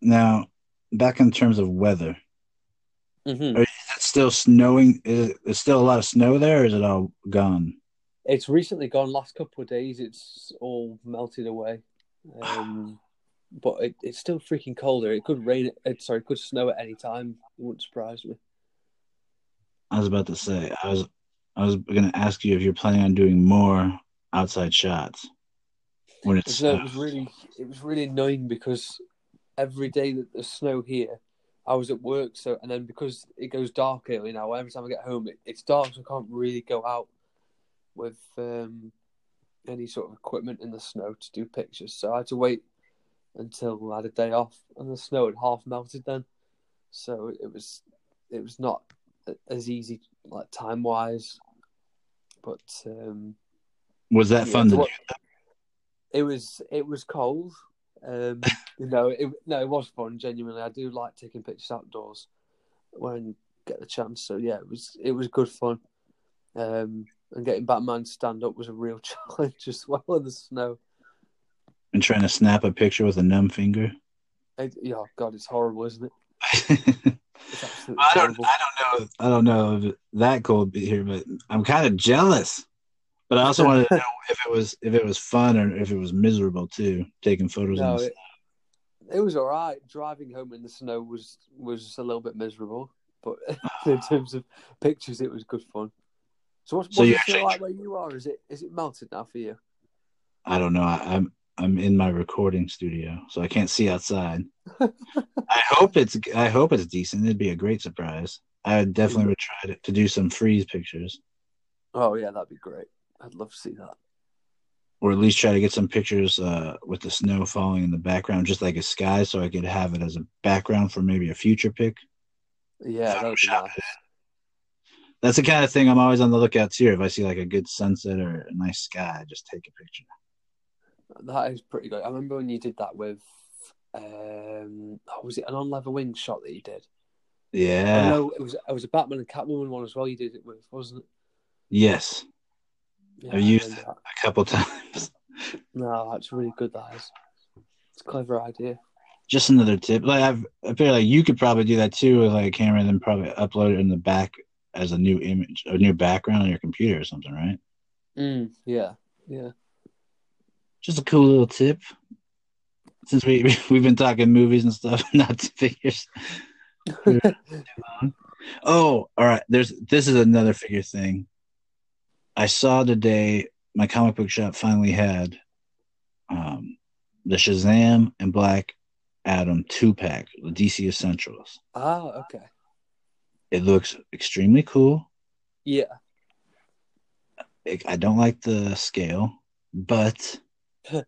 Now, back in terms of weather, Mm-hmm. is it still snowing? Is it is still a lot of snow there, or is it all gone? It's recently gone. Last couple of days, it's all melted away. Um, but it, it's still freaking colder. It could rain. It, sorry, it could snow at any time. It wouldn't surprise me. I was about to say, I was I was going to ask you if you're planning on doing more outside shots when it's So it was really it was really annoying because every day that there's snow here, I was at work. So and then because it goes dark early now, every time I get home, it, it's dark, so I can't really go out with um, any sort of equipment in the snow to do pictures. So I had to wait until I had a day off, and the snow had half melted then. So it was it was not as easy like time wise, but. Um, Was that yeah, fun to do? it was it was cold. Um, you know, it, no, it was fun. Genuinely, I do like taking pictures outdoors when I get the chance. So yeah, it was it was good fun. Um, and getting Batman to stand up was a real challenge as well in the snow. And trying to snap a picture with a numb finger? It, yeah, God, it's horrible, isn't it? I don't horrible. I don't know I don't know if that cold be here, but I'm kind of jealous. But I also wanted to know if it was if it was fun or if it was miserable too, taking photos. No, in the it, it was all right. Driving home in the snow was was a little bit miserable, but in terms of pictures, it was good fun. So, what's, So you feel actually- like where you are? Is it is it melted now for you? I don't know. I, I'm I'm in my recording studio, so I can't see outside. I hope it's I hope it's decent. It'd be a great surprise. I definitely mm. would try to, to do some freeze pictures, Oh yeah, that'd be great. I'd love to see that. or at least try to get some pictures uh, with the snow falling in the background, just like a sky, so I could have it as a background for maybe a future pick. Yeah, that would be Photoshop nice. That's the kind of thing I'm always on the lookout too. If I see like a good sunset or a nice sky, I just take a picture. That is pretty good. I remember when you did that with, um, oh, was it an on level wing shot that you did? Yeah. Oh, no, it was it was a Batman and Catwoman one as well. You did it with, wasn't it? Yes, Yeah, I've used that. a couple times. No, that's really good. That is. It's a clever idea. just another tip. Like I've, I feel like you could probably do that too with like a camera, and then probably upload it in the back as a new image, a new background on your computer or something, right? Mm, yeah, yeah. Just a cool little tip. Since we we've been talking movies and stuff, not figures. Oh, all right. There's this is another figure thing. I saw today my comic book shop finally had um the Shazam and Black Adam two pack, the DC Essentials. Ah, okay. It looks extremely cool. Yeah. It, I don't like the scale, but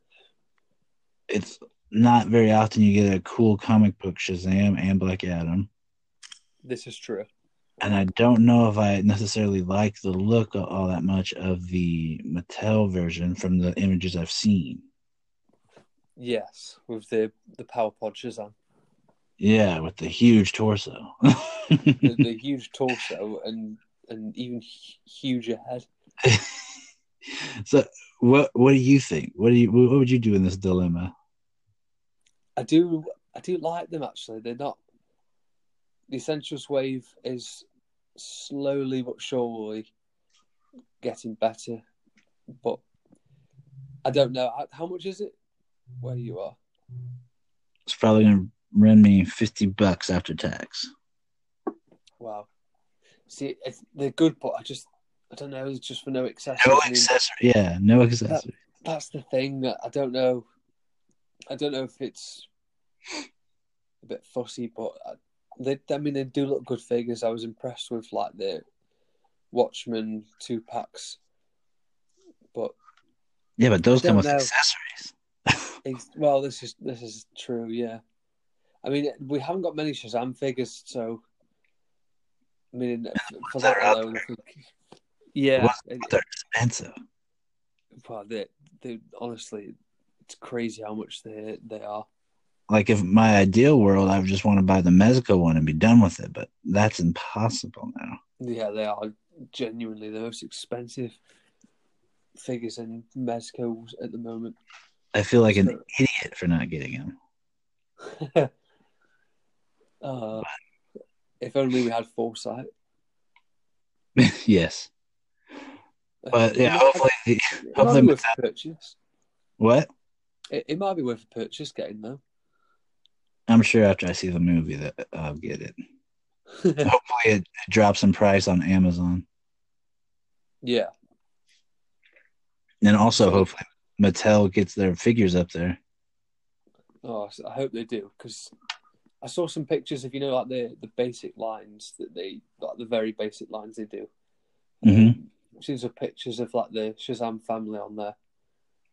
it's not very often you get a cool comic book Shazam and Black Adam. This is true. And I don't know if I necessarily like the look all that much of the Mattel version from the images I've seen. Yes, with the the power pod Shazam. Yeah, with the huge torso. the, the huge torso and and even huger head. so, what what do you think? What do you what would you do in this dilemma? I do I do like them actually. They're not the Essentials wave is slowly but surely getting better, but I don't know how much is it where you are. It's probably gonna run me fifty bucks after tax. Wow. See, they're good, but I just I don't know. It's just for no accessories. No accessory. Yeah, no accessory. That, that's the thing. That I don't know. I don't know if it's a bit fussy, but they. I mean, they do look good figures. I was impressed with like the Watchmen two packs, but yeah, but those come with know. accessories. well, this is this is true. Yeah, I mean, we haven't got many Shazam figures, so I mean, for that alone, I think, yeah, they're expensive. Well, they, they honestly, it's crazy how much they they are. Like, if my ideal world, I would just want to buy the Mezco one and be done with it, but that's impossible now. Yeah, they are genuinely the most expensive figures in Mezcos at the moment. I feel like so, an idiot for not getting them. uh, if only we had foresight. yes. But yeah, hopefully, it hopefully might be worth a purchase. What? It, it, might be worth a purchase getting though. I'm sure after I see the movie that I'll get it. hopefully, it, it drops in price on Amazon. Yeah. And also, hopefully, Mattel gets their figures up there. Oh, I hope they do because I saw some pictures of you know like the the basic lines that they like the very basic lines they do. Mm-hmm. Um, seen some pictures of like the Shazam family on there,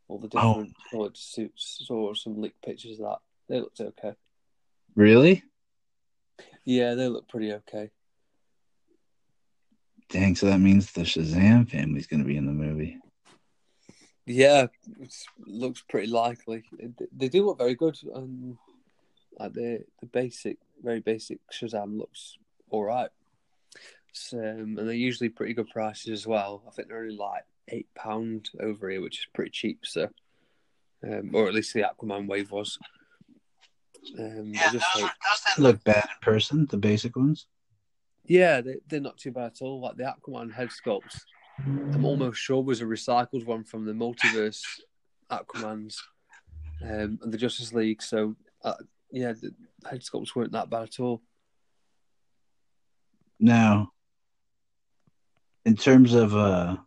all the oh. different oh. coloured suits. Saw some leaked pictures of that. They looked okay. Really? Yeah, they look pretty okay. Dang, so that means the Shazam family's going to be in the movie. Yeah, it looks pretty likely. They do look very good. Um, like the the basic, very basic Shazam looks all right. So, um, and they're usually pretty good prices as well. I think they're only like eight pound over here, which is pretty cheap. So, um, or at least the Aquaman wave was. Um, yeah, those, like, those didn't look bad in person. The basic ones. Yeah, they, they're not too bad at all. Like the Aquaman head sculpt, I'm almost sure was a recycled one from the multiverse Aquamans um, and the Justice League. So uh, yeah, the head sculpts weren't that bad at all. Now, in terms of uh,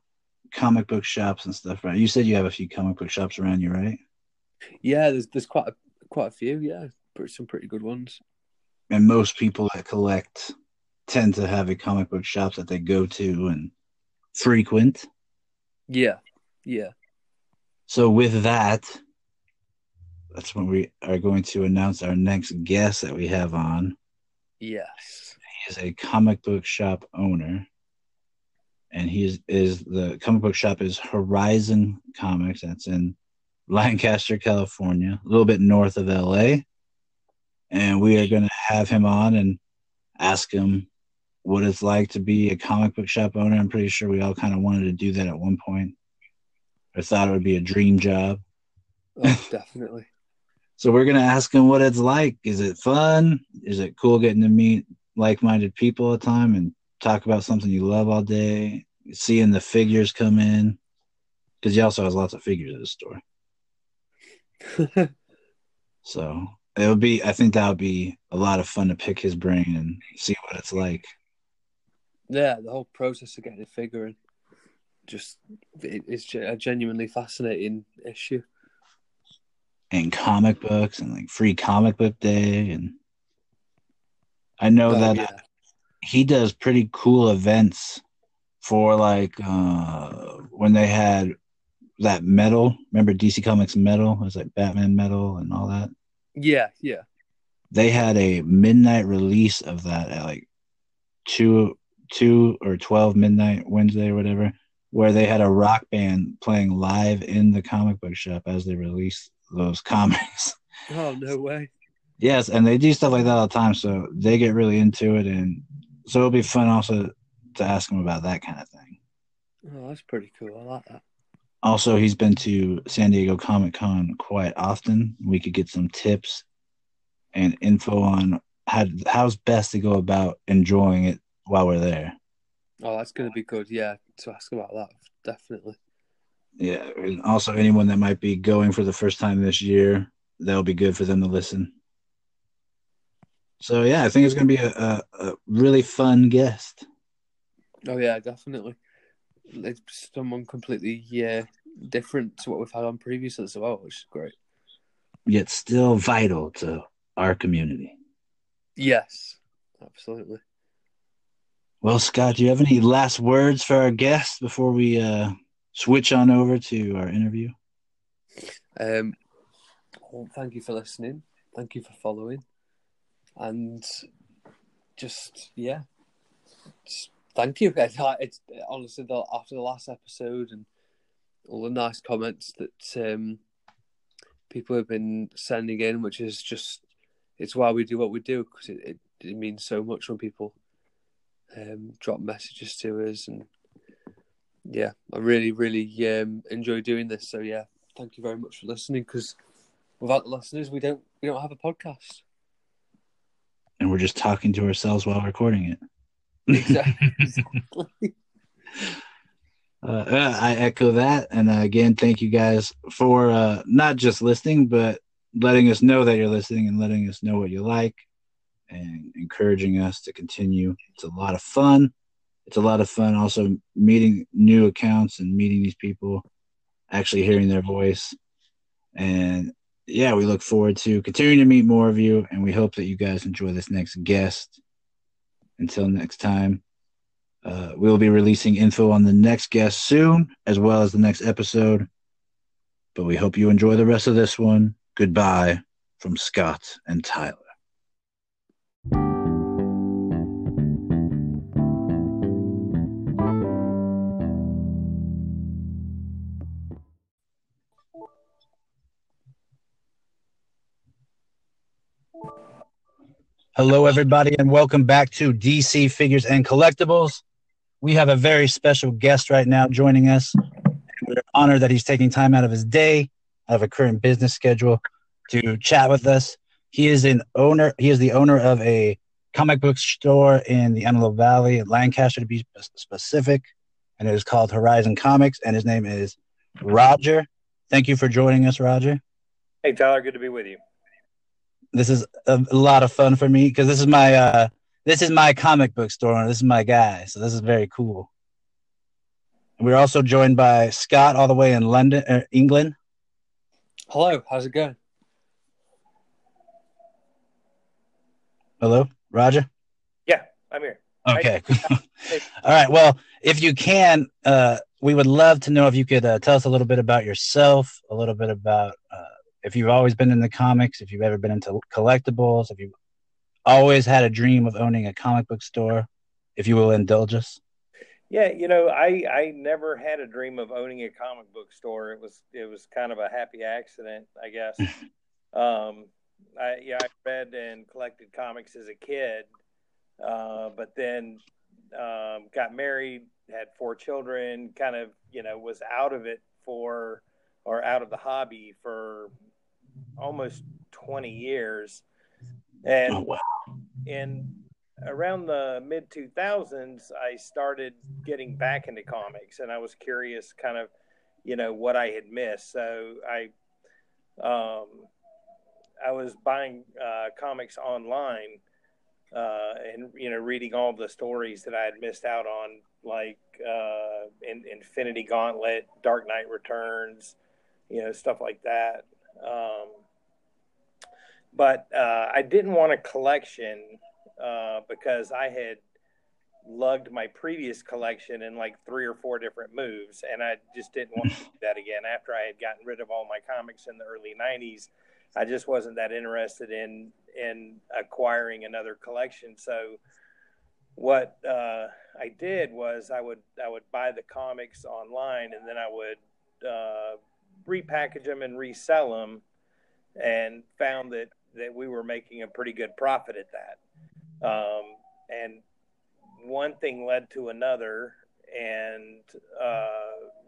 comic book shops and stuff, right? You said you have a few comic book shops around you, right? Yeah, there's there's quite a, quite a few. Yeah, pretty, some pretty good ones. And most people that collect tend to have a comic book shop that they go to and frequent. Yeah, yeah. So with that, that's when we are going to announce our next guest that we have on. Yes. He is a comic book shop owner. And he is, is the comic book shop is Horizon Comics. That's in Lancaster, California, a little bit north of LA. And we are going to have him on and ask him what it's like to be a comic book shop owner. I'm pretty sure we all kind of wanted to do that at one point. I thought it would be a dream job. Oh, definitely. So we're gonna ask him what it's like. Is it fun? Is it cool getting to meet like-minded people all the time and talk about something you love all day? Seeing the figures come in because he also has lots of figures at his store. so it would be. I think that would be a lot of fun to pick his brain and see what it's like. Yeah, the whole process of getting a figure in, just it's a genuinely fascinating issue. and comic books and like free comic book day and I know Oh, that yeah. he does pretty cool events for like uh when they had that metal remember DC Comics metal it was like Batman metal and all that Yeah, yeah. they had a midnight release of that at like two two or twelve midnight Wednesday or whatever, where they had a rock band playing live in the comic book shop as they released those comics. Oh no way. yes, and they do stuff like that all the time, so they get really into it, and so it'll be fun also to ask them about that kind of thing. Oh, that's pretty cool. I like that. Also, he's been to San Diego Comic Con quite often. We could get some tips and info on how how's best to go about enjoying it while we're there. Oh, that's gonna be good. Yeah, to ask about that definitely. Yeah, and also anyone that might be going for the first time this year, that'll be good for them to listen. So yeah, I think it's gonna be a, a, a really fun guest. Oh yeah, definitely. It's someone completely yeah different to what we've had on previously as well, which is great. Yet still vital to our community. Yes, absolutely. Well, Scott, do you have any last words for our guests before we uh, switch on over to our interview? Um, well, thank you for listening. Thank you for following, and just yeah, just thank you. It's, it's honestly the, after the last episode and all the nice comments that um, people have been sending in, which is just it's why we do what we do because it, it, it means so much when people um, drop messages to us and yeah, I really really um, enjoy doing this. So yeah, thank you very much for listening because without the listeners, we don't we don't have a podcast. And we're just talking to ourselves while recording it. Exactly. Uh, I echo that, and uh, again, thank you guys for uh, not just listening, but letting us know that you're listening and letting us know what you like, and encouraging us to continue. It's a lot of fun. It's a lot of fun also meeting new accounts and meeting these people, actually hearing their voice, and yeah, we look forward to continuing to meet more of you, and we hope that you guys enjoy this next guest. Until next time. Uh, we'll be releasing info on the next guest soon, as well as the next episode. But we hope you enjoy the rest of this one. Goodbye from Scott and Tyler. Hello, everybody, and welcome back to DC Figures and Collectibles. We have a very special guest right now joining us. We're honored that he's taking time out of his day, out of a current business schedule, to chat with us. He is an owner. He is the owner of a comic book store in the Antelope Valley, in Lancaster to be specific, and it is called Horizon Comics. And his name is Roger. Thank you for joining us, Roger. Hey, Tyler, good to be with you. This is a, a lot of fun for me because this is my uh, this is my comic book store and this is my guy. So this is very cool. We're also joined by Scott, all the way in London, uh, England. Hello, how's it going? Hello, Roger. Yeah, I'm here. Okay. all right. Well, if you can, uh, we would love to know if you could uh, tell us a little bit about yourself, a little bit about uh, if you've always been in the comics, if you've ever been into collectibles, if you've always had a dream of owning a comic book store, if you will indulge us. Yeah, you know, I I never had a dream of owning a comic book store. It was it was kind of a happy accident, I guess. um, I yeah, I read and collected comics as a kid, uh, but then um, got married, had four children, kind of you know was out of it for or out of the hobby for almost twenty years, and Oh wow. in around the mid 2000s i started getting back into comics and i was curious kind of you know what i had missed. So i um i was buying uh comics online uh and you know reading all the stories that i had missed out on like uh in, infinity gauntlet dark knight returns you know stuff like that Um, but uh, I didn't want a collection uh, because I had lugged my previous collection in like three or four different moves, and I just didn't want to do that again. After I had gotten rid of all my comics in the early '90s, I just wasn't that interested in in acquiring another collection. So what uh, I did was I would I would buy the comics online, and then I would uh, repackage them and resell them, and found that that we were making a pretty good profit at that. Um, and one thing led to another, and uh,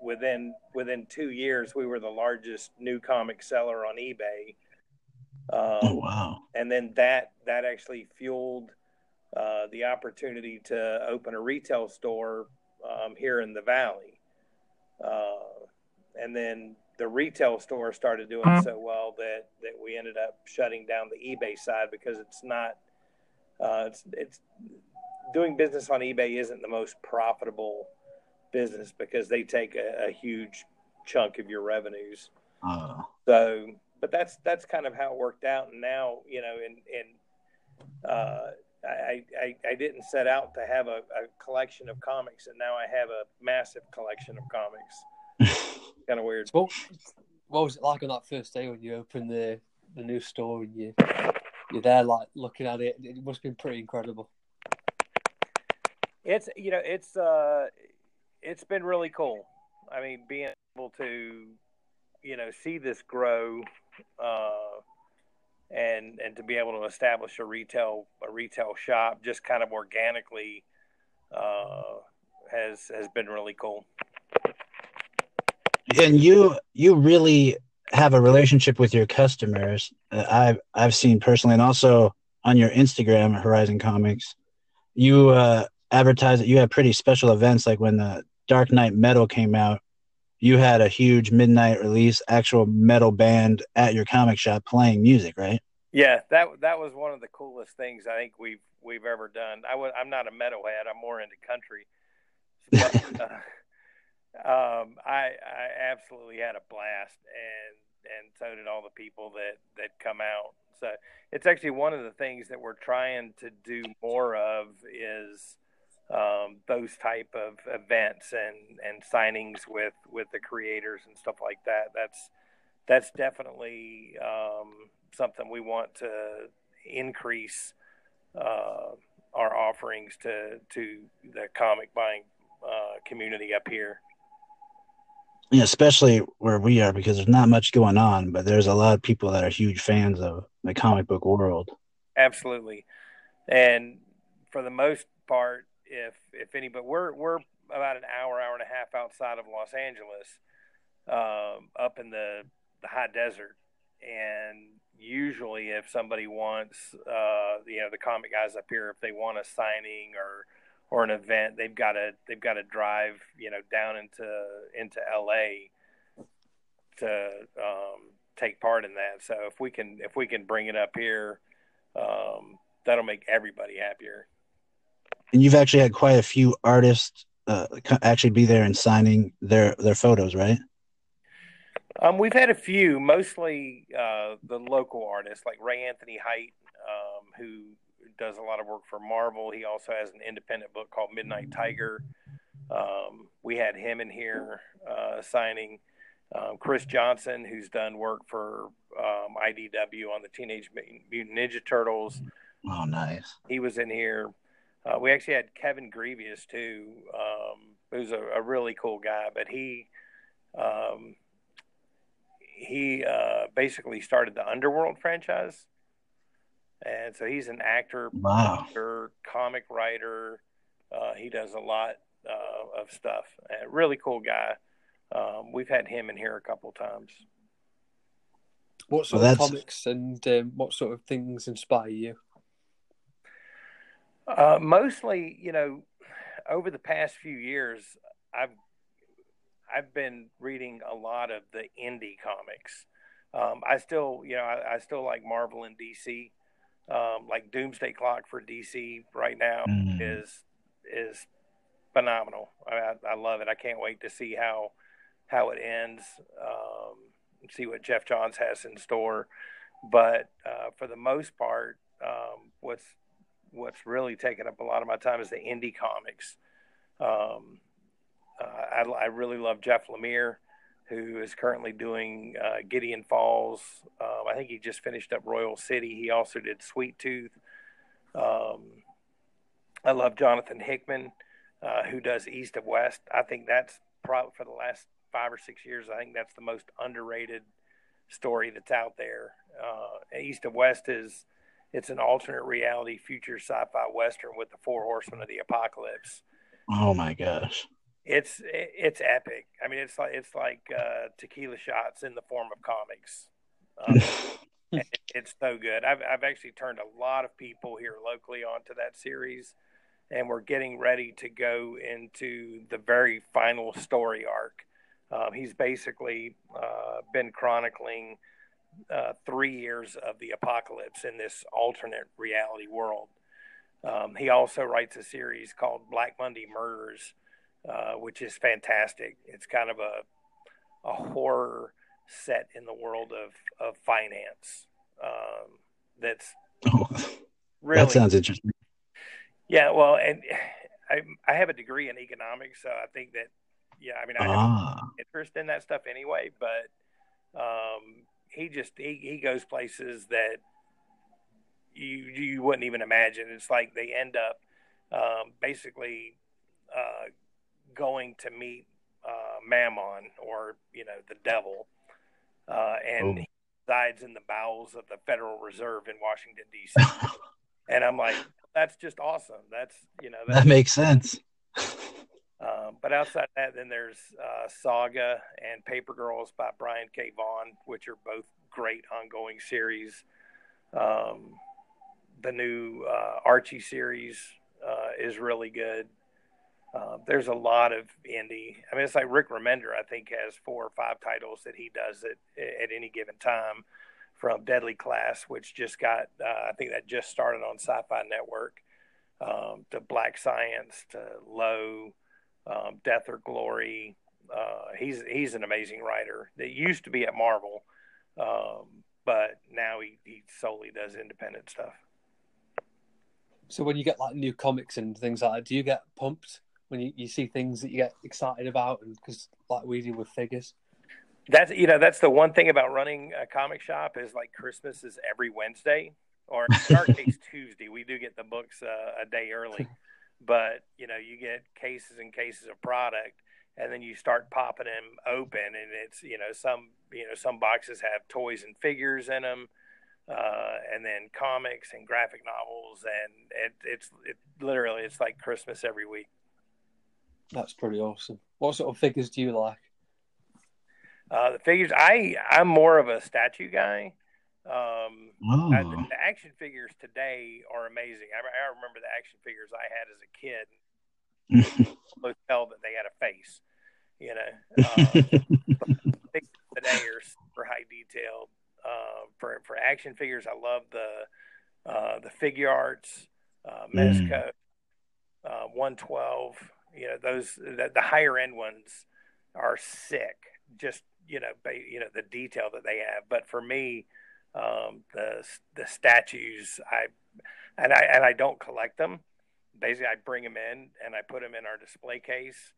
within within two years, we were the largest new comic seller on eBay. Um, oh wow! And then that that actually fueled uh, the opportunity to open a retail store um, here in the valley. Uh, and then the retail store started doing mm-hmm. so well that that we ended up shutting down the eBay side because it's not uh, it's it's doing business on eBay isn't the most profitable business because they take a, a huge chunk of your revenues. Uh. So, but that's that's kind of how it worked out. And now, you know, and in uh, I, I, I didn't set out to have a, a collection of comics, and now I have a massive collection of comics. kind of weird. What, what was it like on that first day when you opened the the new store and you you're there like looking at it? It must have been pretty incredible. It's you know it's uh it's been really cool. I mean, being able to you know see this grow. Uh, and and to be able to establish a retail a retail shop just kind of organically uh, has has been really cool and you you really have a relationship with your customers. Uh, I've I've seen personally, and also on your Instagram, Horizon Comics, you uh, advertise that you have pretty special events, like when the Dark Knight Metal came out. You had a huge midnight release, actual metal band at your comic shop playing music, right? Yeah, that that was one of the coolest things I think we've we've ever done. I was I'm not a metalhead; I'm more into country. But, uh, um, I I absolutely had a blast, and and so did all the people that that come out. So it's actually one of the things that we're trying to do more of is um, those type of events and and signings with with the creators and stuff like that. That's that's definitely um, something we want to increase uh, our offerings to to the comic buying uh, community up here you know, especially where we are because there's not much going on, but there's a lot of people that are huge fans of the comic book world. Absolutely, and for the most part, if if any, but we're we're about an hour, hour and a half outside of Los Angeles, um, up in the the high desert, and usually if somebody wants, uh, you know, the comic guys up here, if they want a signing or or an event, they've got to they've got to drive you know down into into LA to um, take part in that. So if we can if we can bring it up here, um, that'll make everybody happier. And you've actually had quite a few artists uh, actually be there and signing their their photos, right? Um, we've had a few, mostly uh, the local artists like Ray Anthony Height, um, who does a lot of work for Marvel. He also has an independent book called Midnight Tiger. Um, we had him in here uh, signing. Um, Chris Johnson, who's done work for um, IDW on the Teenage Mutant Ninja Turtles. Oh, nice. He was in here. Uh, we actually had Kevin Grevioux too, um, who's a, a, really cool guy. But he um, he uh, basically started the Underworld franchise and so he's an actor, wow. comic writer. Uh, he does a lot uh, of stuff. A really cool guy. Um, we've had him in here a couple times. What sort well, of comics and um, what sort of things inspire you? Uh, mostly, you know, over the past few years, I've I've been reading a lot of the indie comics. Um, I still, you know, I, I, still like Marvel and DC, um, like Doomsday Clock for DC right now mm. is is phenomenal. I, I, love it. I can't wait to see how how it ends. Um, see what Geoff Johns has in store. But uh, for the most part, um, what's what's really taken up a lot of my time is the indie comics. Um, uh, I, I, really love Jeff Lemire, who is currently doing uh, Gideon Falls. Um, I think he just finished up Royal City. He also did Sweet Tooth. Um, I love Jonathan Hickman, uh, who does East of West. I think that's probably for the last five or six years. I think that's the most underrated story that's out there. Uh, East of West is it's an alternate reality future sci-fi western with the four horsemen of the apocalypse. Oh my gosh. It's it's epic. I mean, it's like it's like uh, tequila shots in the form of comics. Um, it's so good. I've I've actually turned a lot of people here locally onto that series, and we're getting ready to go into the very final story arc. Um, he's basically uh, been chronicling uh, three years of the apocalypse in this alternate reality world. Um, he also writes a series called Black Monday Murders, uh, which is fantastic. It's kind of a a horror set in the world of of finance. Um, that's oh, really that sounds interesting. Yeah, well, and I I have a degree in economics, so I think that yeah, I mean I ah. have interest in that stuff anyway, but um, he just he, he goes places that you you wouldn't even imagine. It's like they end up um, basically uh, going to meet uh, Mammon or you know the devil, uh, and oh. he resides in the bowels of the Federal Reserve in Washington D.C. and I'm like, that's just awesome. That's you know that makes sense. Um, but outside that, then there's uh, Saga and Paper Girls by Brian K. Vaughan, which are both great ongoing series. Um, the new uh, Archie series uh, is really good. Uh, there's a lot of indie. I mean, it's like Rick Remender. I think has four or five titles that he does at at any given time. From Deadly Class, which just got, uh, I think that just started on Sci-Fi Network, um, to Black Science, to Low, um, Death or Glory. Uh, he's he's an amazing writer. That used to be at Marvel, um, but now he, he solely does independent stuff. So when you get like new comics and things like that, do you get pumped when you, you see things that you get excited about? And because like we do with figures. That's you know that's the one thing about running a comic shop is like Christmas is every Wednesday or in our case Tuesday. We do get the books uh, a day early, but you know you get cases and cases of product, and then you start popping them open, and it's you know some you know some boxes have toys and figures in them. Uh, and then comics and graphic novels, and it, it's it, literally it's like Christmas every week. That's pretty awesome. What sort of figures do you like? Uh, the figures, I I'm more of a statue guy. Um, oh. I, the action figures today are amazing. I, I, remember the action figures I had as a kid. Both tell that they had a face, you know. Um, today are super high detailed. Uh, for for action figures, I love the uh, the Figuarts, uh, Mezco, mm. uh, 112. You know those the, the, higher end ones are sick. Just you know you know the detail that they have. But for me, um, the the statues I and I and I don't collect them. Basically, I bring them in and I put them in our display case,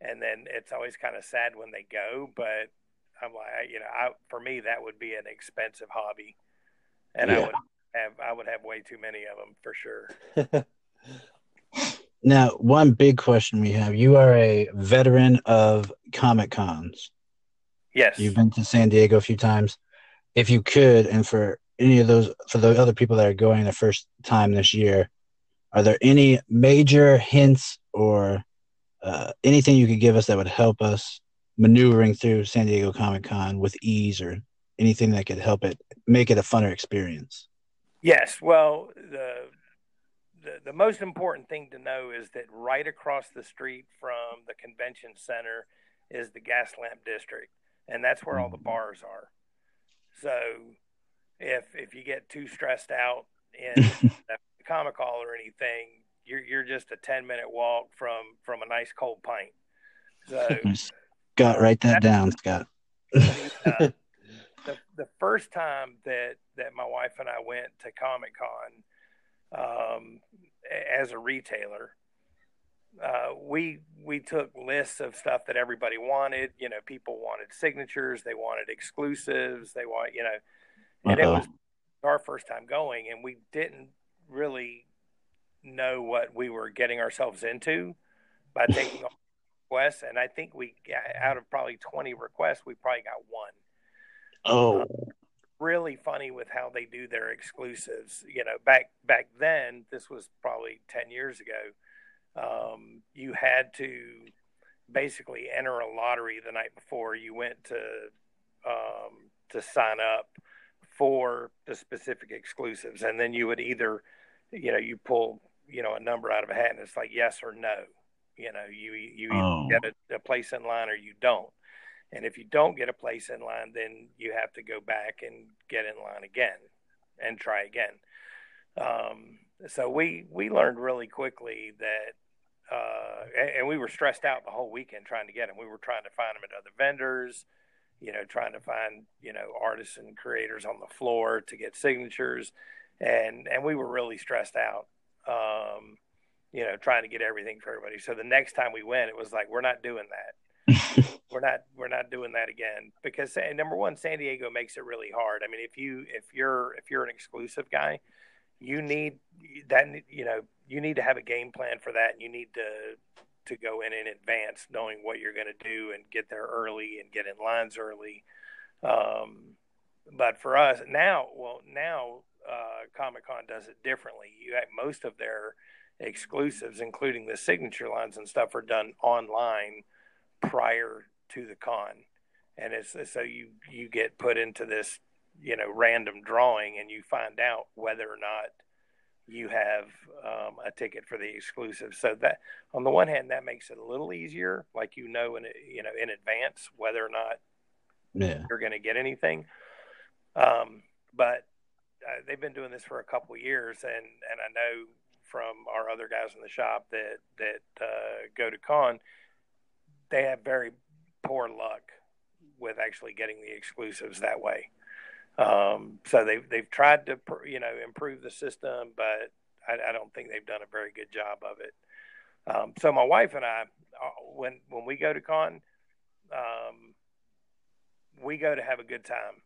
and then it's always kind of sad when they go. But I'm like, you know, I, for me that would be an expensive hobby, and yeah. I would have I would have way too many of them for sure. now, one big question we have: You are a veteran of Comic Cons. Yes, you've been to San Diego a few times. If you could, and for any of those, for the other people that are going the first time this year, are there any major hints or uh, anything you could give us that would help us maneuvering through San Diego Comic Con with ease or anything that could help it make it a funner experience? Yes. Well, the, the, the most important thing to know is that right across the street from the convention center is the Gaslamp District, and that's where all the mm-hmm. bars are. So, if if you get too stressed out in the comic hall or anything, you're you're just a ten minute walk from from a nice cold pint. So Scott, write that down, Scott. uh, the first time that that my wife and I went to Comic Con um, as a retailer, uh, we we took lists of stuff that everybody wanted. You know, people wanted signatures, they wanted exclusives, they want you know, and Uh-oh. it was our first time going, and we didn't really know what we were getting ourselves into by taking all requests. And I think we got out of probably twenty requests, we probably got one. Oh. Um, really funny with how they do their exclusives. You know, back back then, this was probably ten years ago um, you had to basically enter a lottery the night before you went to um, to sign up for the specific exclusives, and then you would either, you know, you pull, you know, a number out of a hat, and it's like yes or no. You know, you you oh. get a, a place in line or you don't. And if you don't get a place in line, then you have to go back and get in line again and try again. Um, so we we learned really quickly that uh, and, we were stressed out the whole weekend trying to get them. We were trying to find them at other vendors, you know, trying to find you know artists and creators on the floor to get signatures, and and we were really stressed out. Um, you know, trying to get everything for everybody. So the next time we went, it was like we're not doing that. We're not we're not doing that again because number one, San Diego makes it really hard. I mean, if you if you're if you're an exclusive guy, you need that you know you need to have a game plan for that. And you need to to go in in advance knowing what you're going to do and get there early and get in lines early. Um, but for us now well now uh, comic-con does it differently. You have most of their exclusives including the signature lines and stuff are done online prior to the con and it's so you you get put into this you know random drawing and you find out whether or not you have um, a ticket for the exclusive. So that on the one hand, that makes it a little easier, like you know in you know in advance whether or not yeah. you're going to get anything. Um, but uh, they've been doing this for a couple years, and and I know from our other guys in the shop that that uh, go to con, they have very poor luck with actually getting the exclusives that way. Um, so they've they've tried to you know improve the system, but I, I, don't think they've done a very good job of it. Um, so my wife and I, uh, when when we go to con, um, we go to have a good time.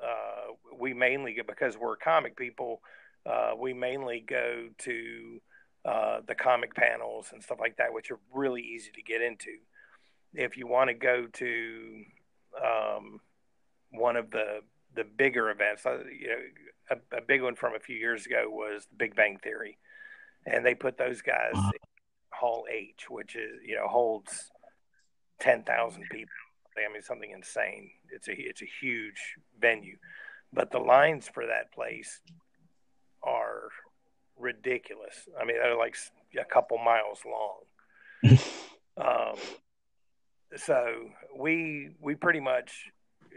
Uh, we mainly because we're comic people. Uh, we mainly go to uh, the comic panels and stuff like that, which are really easy to get into. If you want to go to um, one of the the bigger events. Uh, you know, a, a, big one from a few years ago was the Big Bang Theory, and they put those guys uh-huh. in Hall H, which is you know holds ten thousand people. I mean, something insane. It's a it's a huge venue, but the lines for that place are ridiculous. I mean, they're like a couple miles long. um, so we we pretty much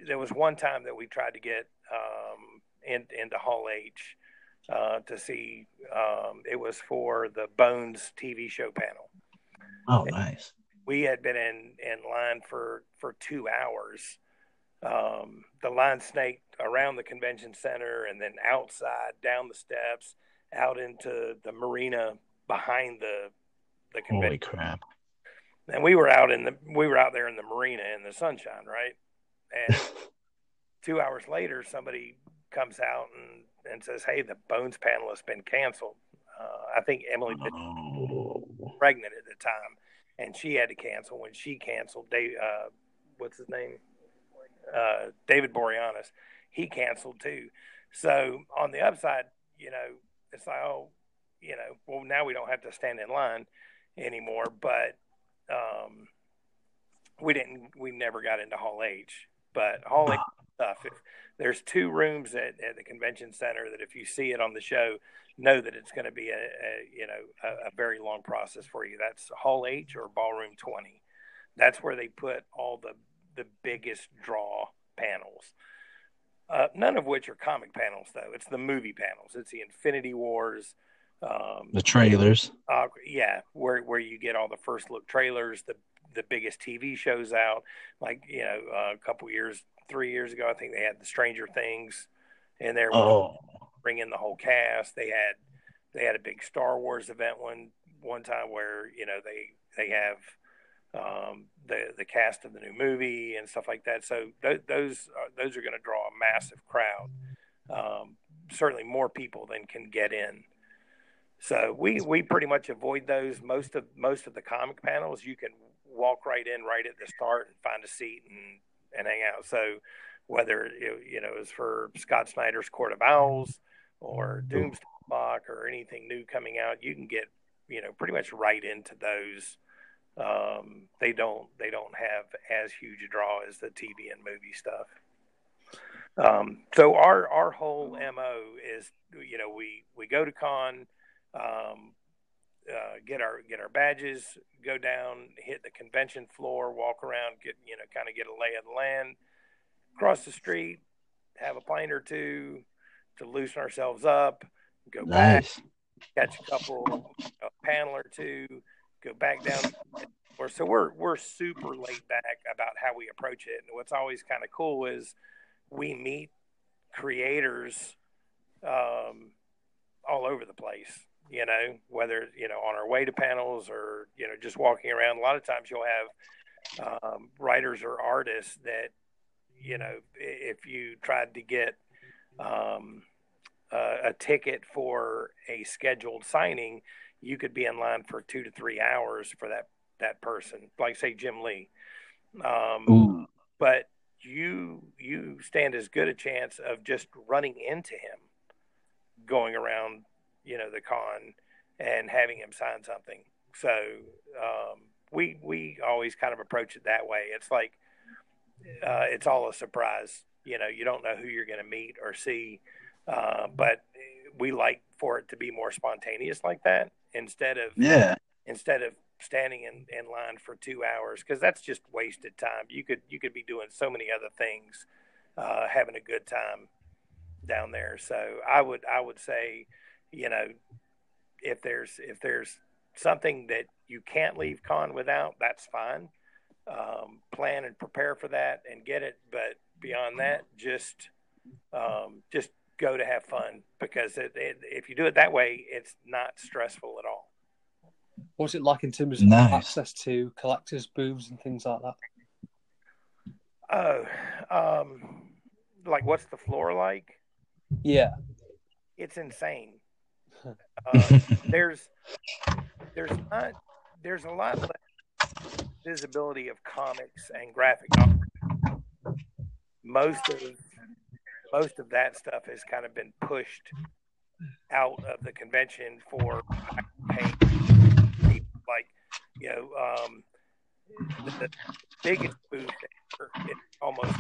there was one time that we tried to get um, in, into Hall H uh, to see. Um, it was for the Bones TV show panel. Oh, nice. We had been in, in line for, for two hours. Um, the line snaked around the convention center and then outside, down the steps, out into the marina behind the the convention. Holy crap! And we were out in the we were out there in the marina in the sunshine, right? And two hours later, somebody comes out and, and says, "Hey, the Bones panel has been canceled." Uh, I think Emily oh. was pregnant at the time, and she had to cancel. When she canceled, Dave, uh, what's his name? Uh, David Boreanaz, he canceled too. So on the upside, you know, it's like, oh, you know, well now we don't have to stand in line anymore. But um, we didn't, we never got into Hall H. But holy stuff! If there's two rooms at, at the convention center that if you see it on the show, know that it's going to be a, a you know a, a, very long process for you. That's Hall H or Ballroom 20. That's where they put all the the biggest draw panels. Uh, none of which are comic panels, though. It's the movie panels. It's the Infinity Wars, um, the trailers. Uh, yeah, where where you get all the first look trailers, the the biggest TV shows out. Like you know, uh, a couple years, three years ago. I think they had the Stranger Things in there. Oh, bring in the whole cast. They had they had a big Star Wars event one one time where you know they they have um, the the cast of the new movie and stuff like that. So th- those are, those are going to draw a massive crowd. Um, certainly more people than can get in. So we we pretty much avoid those. Most of most of the comic panels you can walk right in right at the start and find a seat and and hang out. So whether you know it's for Scott Snyder's Court of Owls or Doomsday Clock or anything new coming out, you can get you know pretty much right into those. Um, they don't they don't have as huge a draw as the TV and movie stuff. Um, so our our whole mo is you know we we go to con, um, uh, get our get our badges, go down, hit the convention floor, walk around, get you know kind of get a lay of the land, cross the street, have a pint or two to loosen ourselves up, go nice. back, catch a couple a panel or two, go back down. So we're we're super laid back about how we approach it. And what's always kind of cool is we meet creators um, all over the place. You know, whether you know on our way to panels or you know just walking around. A lot of times you'll have um, writers or artists that you know if you tried to get um, uh, a ticket for a scheduled signing, you could be in line for two to three hours for that that person. Like say Jim Lee. Um, but you you stand as good a chance of just running into him going around you know the con and having him sign something. So um, we we always kind of approach it that way. It's like uh, it's all a surprise. You know you don't know who you're going to meet or see. Uh, but we like for it to be more spontaneous like that instead of yeah. instead of standing in, in line for two hours because that's just wasted time. You could you could be doing so many other things, uh, having a good time down there. So I would I would say, you know, if there's if there's something that you can't leave con without, that's fine. Um, plan and prepare for that and get it. But beyond that, just um, just go to have fun because it, it, if you do it that way, it's not stressful at all. What's it like in terms of nice. access to collectors' booths and things like that? Oh, um, like what's the floor like? Yeah, it's insane. Uh, there's there's not there's a lot less visibility of comics and graphic novels. Most of most of that stuff has kind of been pushed out of the convention for paint like you know um, the, biggest booth ever. It's almost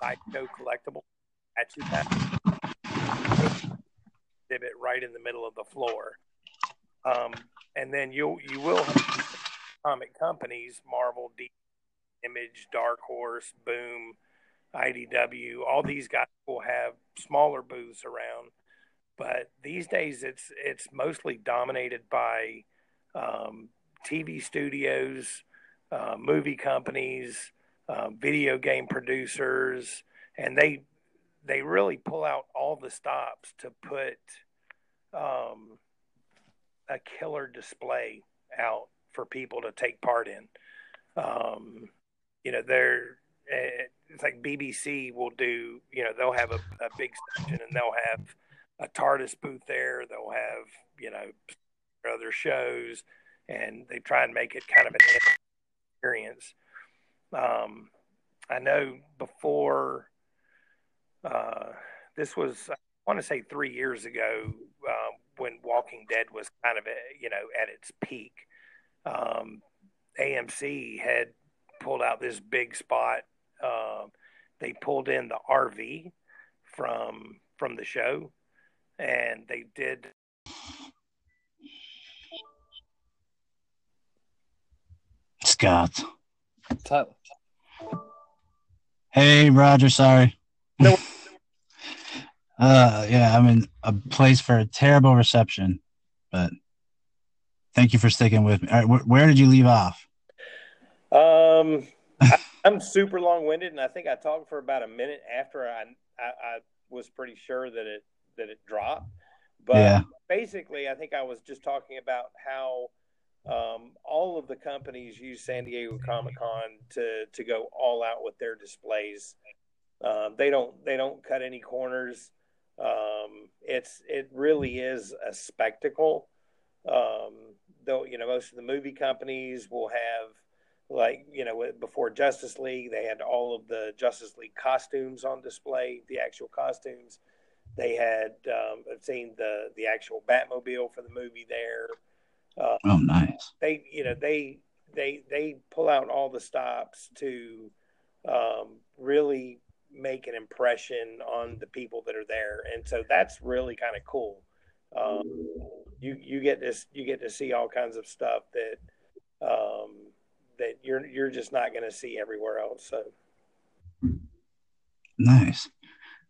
sideshow collectible at two exhibit right in the middle of the floor. Um, and then you you will have comic companies, Marvel, D, Image, Dark Horse, Boom, IDW. All these guys will have smaller booths around, but these days it's it's mostly dominated by um, TV studios, uh, movie companies, uh, video game producers, and they they really pull out all the stops to put um, a killer display out for people to take part in. Um, you know, they're eh, it's like BBC will do. You know, they'll have a, a big section and they'll have a TARDIS booth there. They'll have you know other shows and they try and make it kind of an experience. Um, I know before uh, this was, I want to say three years ago, uh, when Walking Dead was kind of, a, you know, at its peak. Um, AMC had pulled out this big spot. Uh, they pulled in the RV from from the show, and they did Scott. Tyler. Hey, Roger. Sorry. No. uh, yeah, I'm in a place for a terrible reception, but thank you for sticking with me. All right, wh- where did you leave off? Um, I, I'm super long winded, and I think I talked for about a minute after I, I, I was pretty sure that it that it dropped. But Yeah. basically, I think I was just talking about how um, all of the companies use San Diego Comic Con to to go all out with their displays. Um, they don't they don't cut any corners. Um, it's it really is a spectacle. Um, though you know most of the movie companies will have like you know before Justice League they had all of the Justice League costumes on display, the actual costumes. They had um, I've seen the the actual Batmobile for the movie there. Uh, Oh, nice. they you know they they they pull out all the stops to um, really make an impression on the people that are there, and so that's really kind of cool. Um, you you get this you get to see all kinds of stuff that um, that you're you're just not going to see everywhere else. So Nice.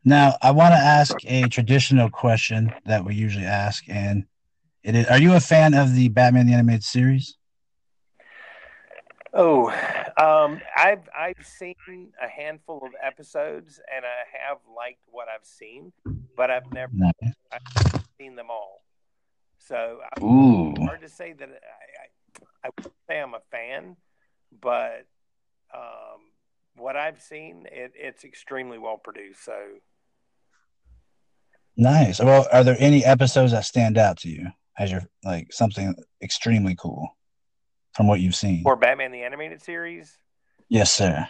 Now, I want to ask a traditional question that we usually ask, and it is: Are you a fan of the Batman the Animated Series? Oh, um, I've I've seen a handful of episodes, and I have liked what I've seen, but I've never Nice. seen them all. So I, Ooh, hard to say that I, I, I would say I'm a fan, but um, what I've seen, it, it's extremely well produced. So nice. Well, are there any episodes that stand out to you as your like something extremely cool from what you've seen? Or Batman the Animated Series, Yes, sir.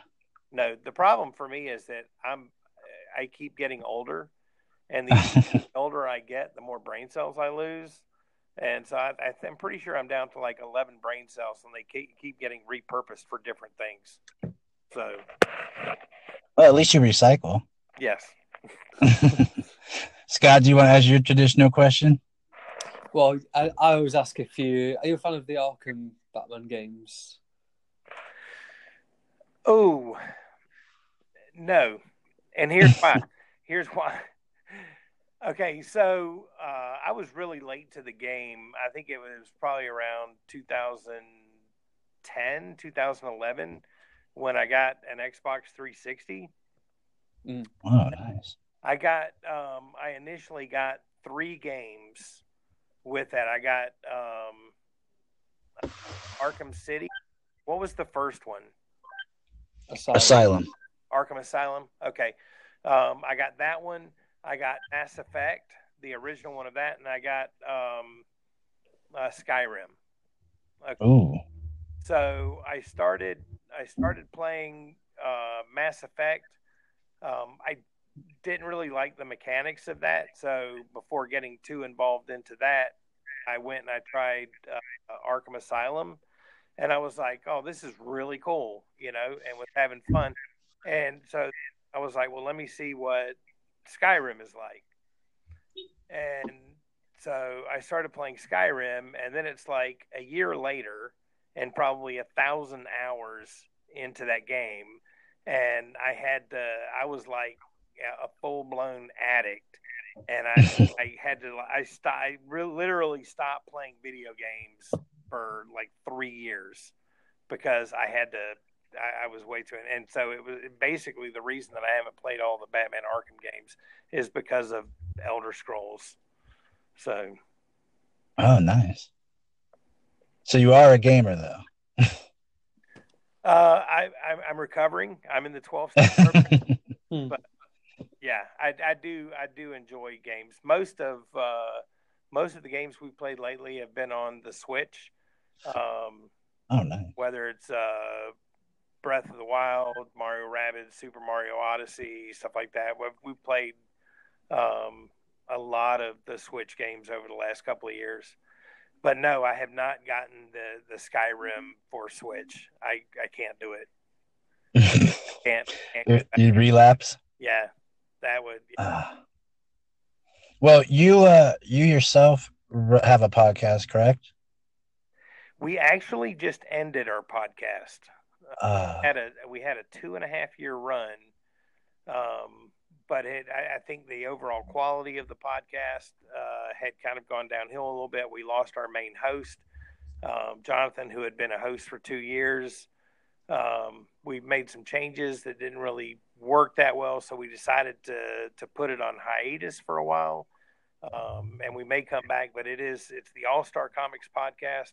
no, the problem for me is that I'm I keep getting older, and the older I get, the more brain cells I lose. And so I, I th- I'm pretty sure I'm down to like 11 brain cells, and they keep, keep getting repurposed for different things. So, well, at least you recycle. yes. Scott, do you want to ask your traditional question? Well, I, I always ask if you are you a fan of the Arkham Batman games? Oh, no. And here's why. here's why. Okay, so uh, I was really late to the game. I think it was probably around 2010, 2011 when I got an Xbox 360. Oh, nice. I got, um, I initially got three games with that. I got um, Arkham City. What was the first one? Asylum. Asylum. Arkham Asylum. Okay. Um, I got that one. I got Mass Effect, the original one of that, and I got um, uh, Skyrim. Okay. Ooh. So I started. I started playing uh, Mass Effect. Um, I didn't really like the mechanics of that, so before getting too involved into that, I went and I tried uh, Arkham Asylum, and I was like, "Oh, this is really cool," you know, and was having fun. And so I was like, "Well, let me see what Skyrim is like." And so I started playing Skyrim, and then it's like a year later, and probably a thousand hours into that game, and I had to. I was like a full blown addict, and I I had to. I st- I re- literally stopped playing video games for like three years because I had to. I, I was way too, and so it was basically the reason that I haven't played all the Batman Arkham games is because of Elder Scrolls. So Oh, nice. So you are a gamer, though. uh, I, I'm, I'm recovering. I'm in the 12th step program. Yeah, I, I do. I do enjoy games. Most of uh, most of the games we've played lately have been on the Switch. Um, oh, nice. whether it's uh, Breath of the Wild, Mario Rabbids, Super Mario Odyssey, stuff like that. We've, we've played um, a lot of the Switch games over the last couple of years. But no, I have not gotten the, the Skyrim for Switch. I, I can't do it. Can't. you, can't you relapse. yeah, that would. Ah. well, you uh, you yourself have a podcast, correct? We actually just ended our podcast. Uh, had a we had a two and a half year run, um, but it, I, I think the overall quality of the podcast uh, had kind of gone downhill a little bit. We lost our main host, um, Jonathan, who had been a host for two years. Um, we made some changes that didn't really work that well, so we decided to to put it on hiatus for a while. Um, and we may come back, but it is it's the All Star Comics podcast.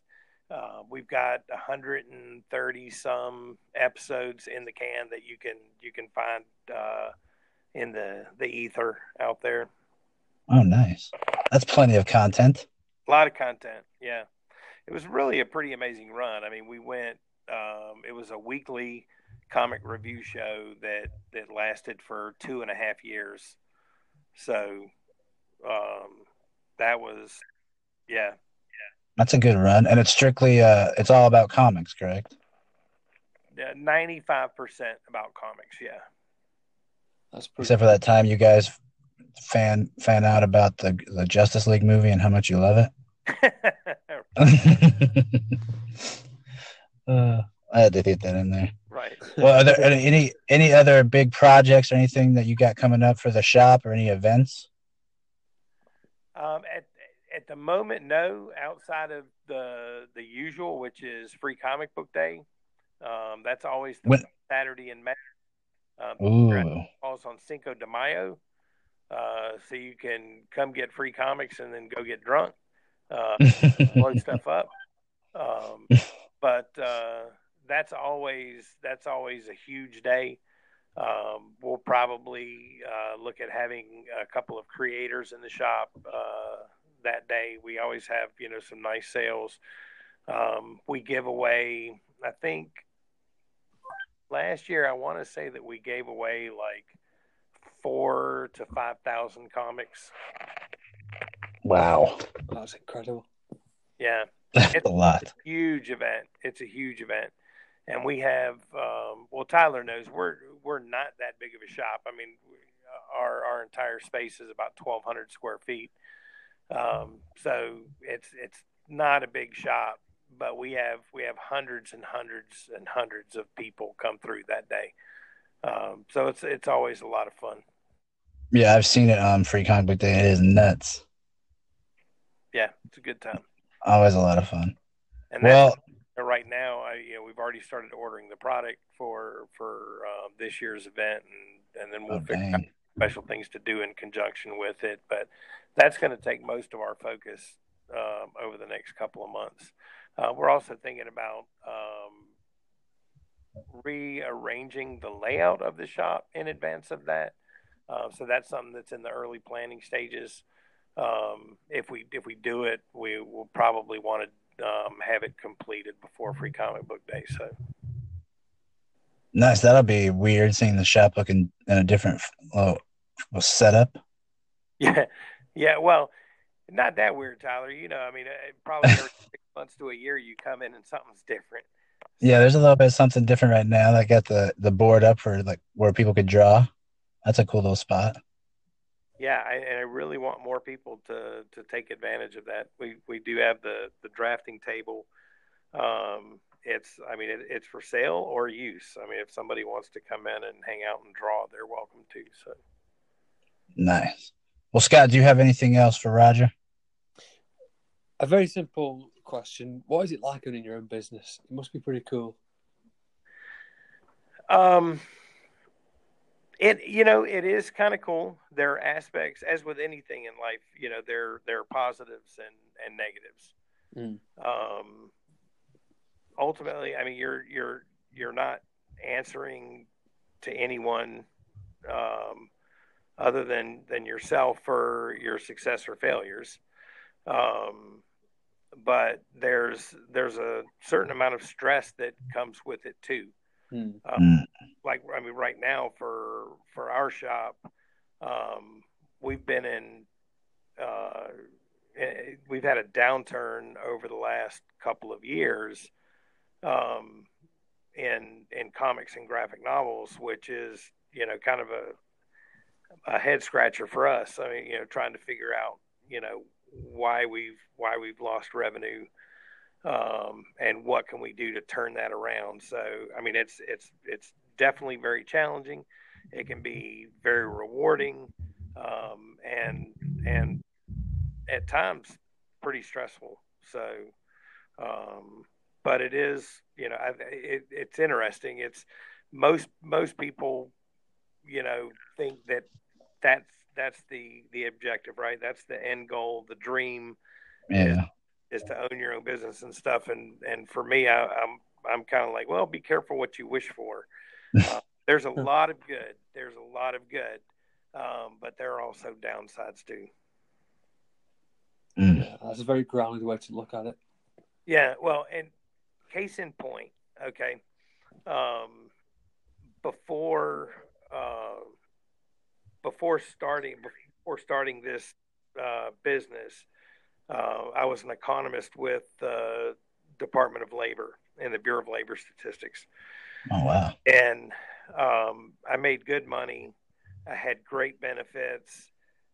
Uh, we've got 130 some episodes in the can that you can you can find uh, in the the ether out there. Oh, nice! That's plenty of content. A lot of content, yeah. It was really a pretty amazing run. I mean, we went. Um, it was a weekly comic review show that that lasted for two and a half years. So um, that was, yeah, That's a good run, and it's strictly uh, it's all about comics, correct? Yeah, ninety five percent about comics. Yeah. That's pretty. Except for that time you guys fan fan out about the the Justice League movie and how much you love it. uh, I had to get that in there. right. Well, are there any any- other big projects or anything that you got coming up for the shop or any events? Um, at at the moment, no. Outside of the the usual, which is Free Comic Book Day, um, that's always the When- Saturday in May. Um, Ooh, falls on Cinco de Mayo, uh, so you can come get free comics and then go get drunk, uh, blow stuff up. Um, but uh, that's always that's always a huge day. Um, we'll probably uh, look at having a couple of creators in the shop uh, that day. We always have you know some nice sales. Um, we give away, I think. Last year, I want to say that we gave away like four to five thousand comics. wow, That was incredible. Yeah, that's a lot. huge event. It's a huge event, and we have. Um, well, Tyler knows we're we're not that big of a shop. I mean, we, our our entire space is about twelve hundred square feet, um, so it's it's not a big shop. But we have we have hundreds and hundreds and hundreds of people come through that day. Um, so it's it's always a lot of fun. Yeah, I've seen it on Free Comic Book Day. It is nuts. Yeah, it's a good time. Always a lot of fun. And that's Well, right now, I, you know, we've already started ordering the product for for um, this year's event, and and then we'll oh, figure out special things to do in conjunction with it. But that's going to take most of our focus um, over the next couple of months. Uh, we're also thinking about um, rearranging the layout of the shop in advance of that. Uh, so that's something that's in the early planning stages. Um, if we if we do it, we will probably want to um, have it completed before Free Comic Book Day. So Nice. That'll be weird seeing the shop looking in a different uh, setup. yeah, yeah. Well, not that weird, Tyler. You know, I mean, probably six months to a year, you come in and something's different. Yeah, there's a little bit of something different right now. I got the the board up for like where people could draw. That's a cool little spot. Yeah, I, and I really want more people to to take advantage of that. We we do have the the drafting table. Um, it's I mean it, it's for sale or use. I mean if somebody wants to come in and hang out and draw, they're welcome to. So Nice. Well, Scott, do you have anything else for Roger? A very simple question: What is it like owning your own business? It must be pretty cool. Um, it you know it is kind of cool. There are aspects, as with anything in life, you know there there are positives and and negatives. Mm. Um, ultimately, I mean you're you're you're not answering to anyone um, other than than yourself for your success or failures. Um, but there's there's a certain amount of stress that comes with it too Mm. Mm. like I mean, right now for for our shop, um, we've been in, uh, eh, we've had a downturn over the last couple of years, um, in in comics and graphic novels, which is you know kind of a a head scratcher for us. I mean, you know, trying to figure out you know why we've why we've lost revenue um, and what can we do to turn that around. So, I mean, it's it's it's definitely very challenging. It can be very rewarding, um, and and at times pretty stressful. So, um, but it is you know, I, it, it's interesting. It's most most people, you know, think that that's that's the the objective, right? That's the end goal, the dream. Yeah. Is, is to own your own business and stuff. And and for me, I, I'm I'm kind of like, well, be careful what you wish for. Uh, there's a lot of good. There's a lot of good, um, but there are also downsides too. Mm. Yeah, that's a very grounded way to look at it. Yeah, well, and case in point, okay, um, before uh, before starting before starting this uh, business, uh, I was an economist with the Department of Labor and the Bureau of Labor Statistics. Oh wow! And um, I made good money. I had great benefits.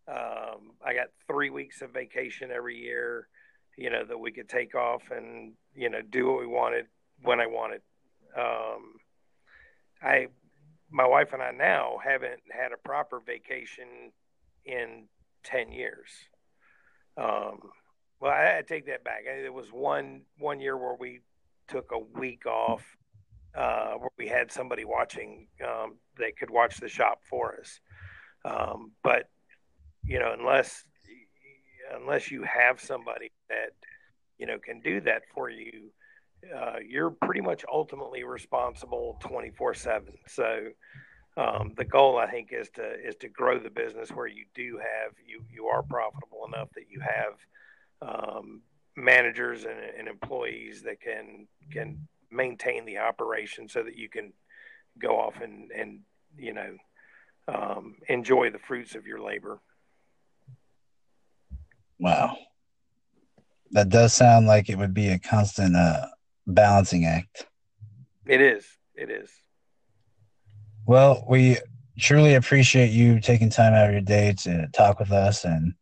Um, I got three weeks of vacation every year, you know, that we could take off and you know do what we wanted when I wanted. Um, I, my wife and I now haven't had a proper vacation in ten years. Well, I, I take that back. It was one one year where we took a week off, uh, where we had somebody watching um, that could watch the shop for us. Um, but you know, unless unless you have somebody that you know can do that for you, uh, you're pretty much ultimately responsible 24 seven. So um, the goal, I think, is to is to grow the business where you do have you you are profitable enough that you have um, managers and, and, employees that can can maintain the operation so that you can go off and and you know um, enjoy the fruits of your labor. Wow, that does sound like it would be a constant uh, balancing act. It is. It is. Well, we truly appreciate you taking time out of your day to talk with us and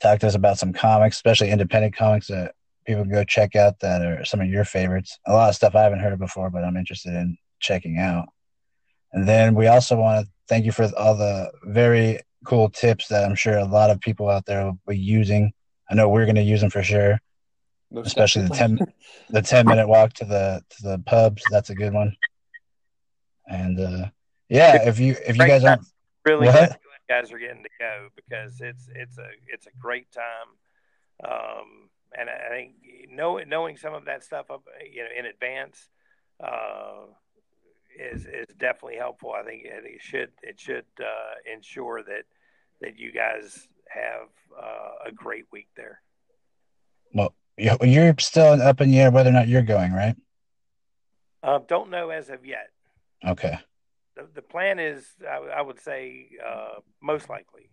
talk to us about some comics, especially independent comics that people can go check out that are some of your favorites. A lot of stuff I haven't heard before, but I'm interested in checking out. And then we also want to thank you for all the very cool tips that I'm sure a lot of people out there will be using. I know we're going to use them for sure, Most especially the ten the ten minute walk to the to the pubs. That's a good one. And uh, yeah, if you if you guys aren't really what? Guys are getting to go because it's it's a it's a great time, um, and I think know, knowing some of that stuff up you know in advance uh, is is definitely helpful. I think it should it should uh, ensure that that you guys have uh, a great week there. Well, you're still up in the air whether or not you're going, right? Uh, don't know as of yet. Okay the, the plan is, I, I would say, uh, most likely.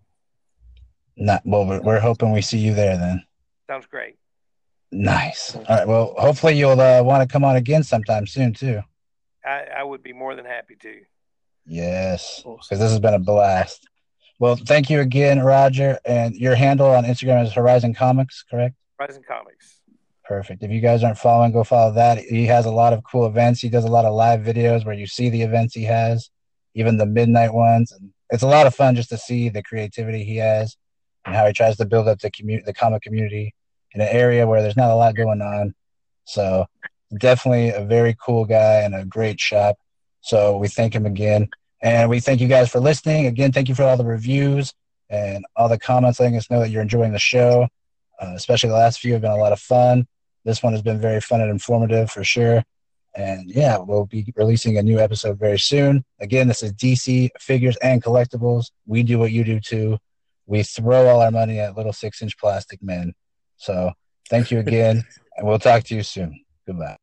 Not well. We're, we're hoping we see you there then. Sounds great. Nice. All right. Well, hopefully you'll uh, want to come on again sometime soon too. I, I would be more than happy to. Yes, because this has been a blast. Well, thank you again, Roger. And your handle on Instagram is Horizon Comics, correct? Horizon Comics. Perfect. If you guys aren't following, go follow that. He has a lot of cool events. He does a lot of live videos where you see the events he has, even the midnight ones. And it's a lot of fun just to see the creativity he has and how he tries to build up the community, the comic community in an area where there's not a lot going on. So definitely a very cool guy and a great shop. So we thank him again. And we thank you guys for listening. Again, thank you for all the reviews and all the comments letting us know that you're enjoying the show. Uh, especially the last few have been a lot of fun. This one has been very fun and informative for sure. And yeah, we'll be releasing a new episode very soon. Again, this is DC Figures and Collectibles. We do what you do too. We throw all our money at little six inch plastic men. So thank you again, and we'll talk to you soon. Goodbye.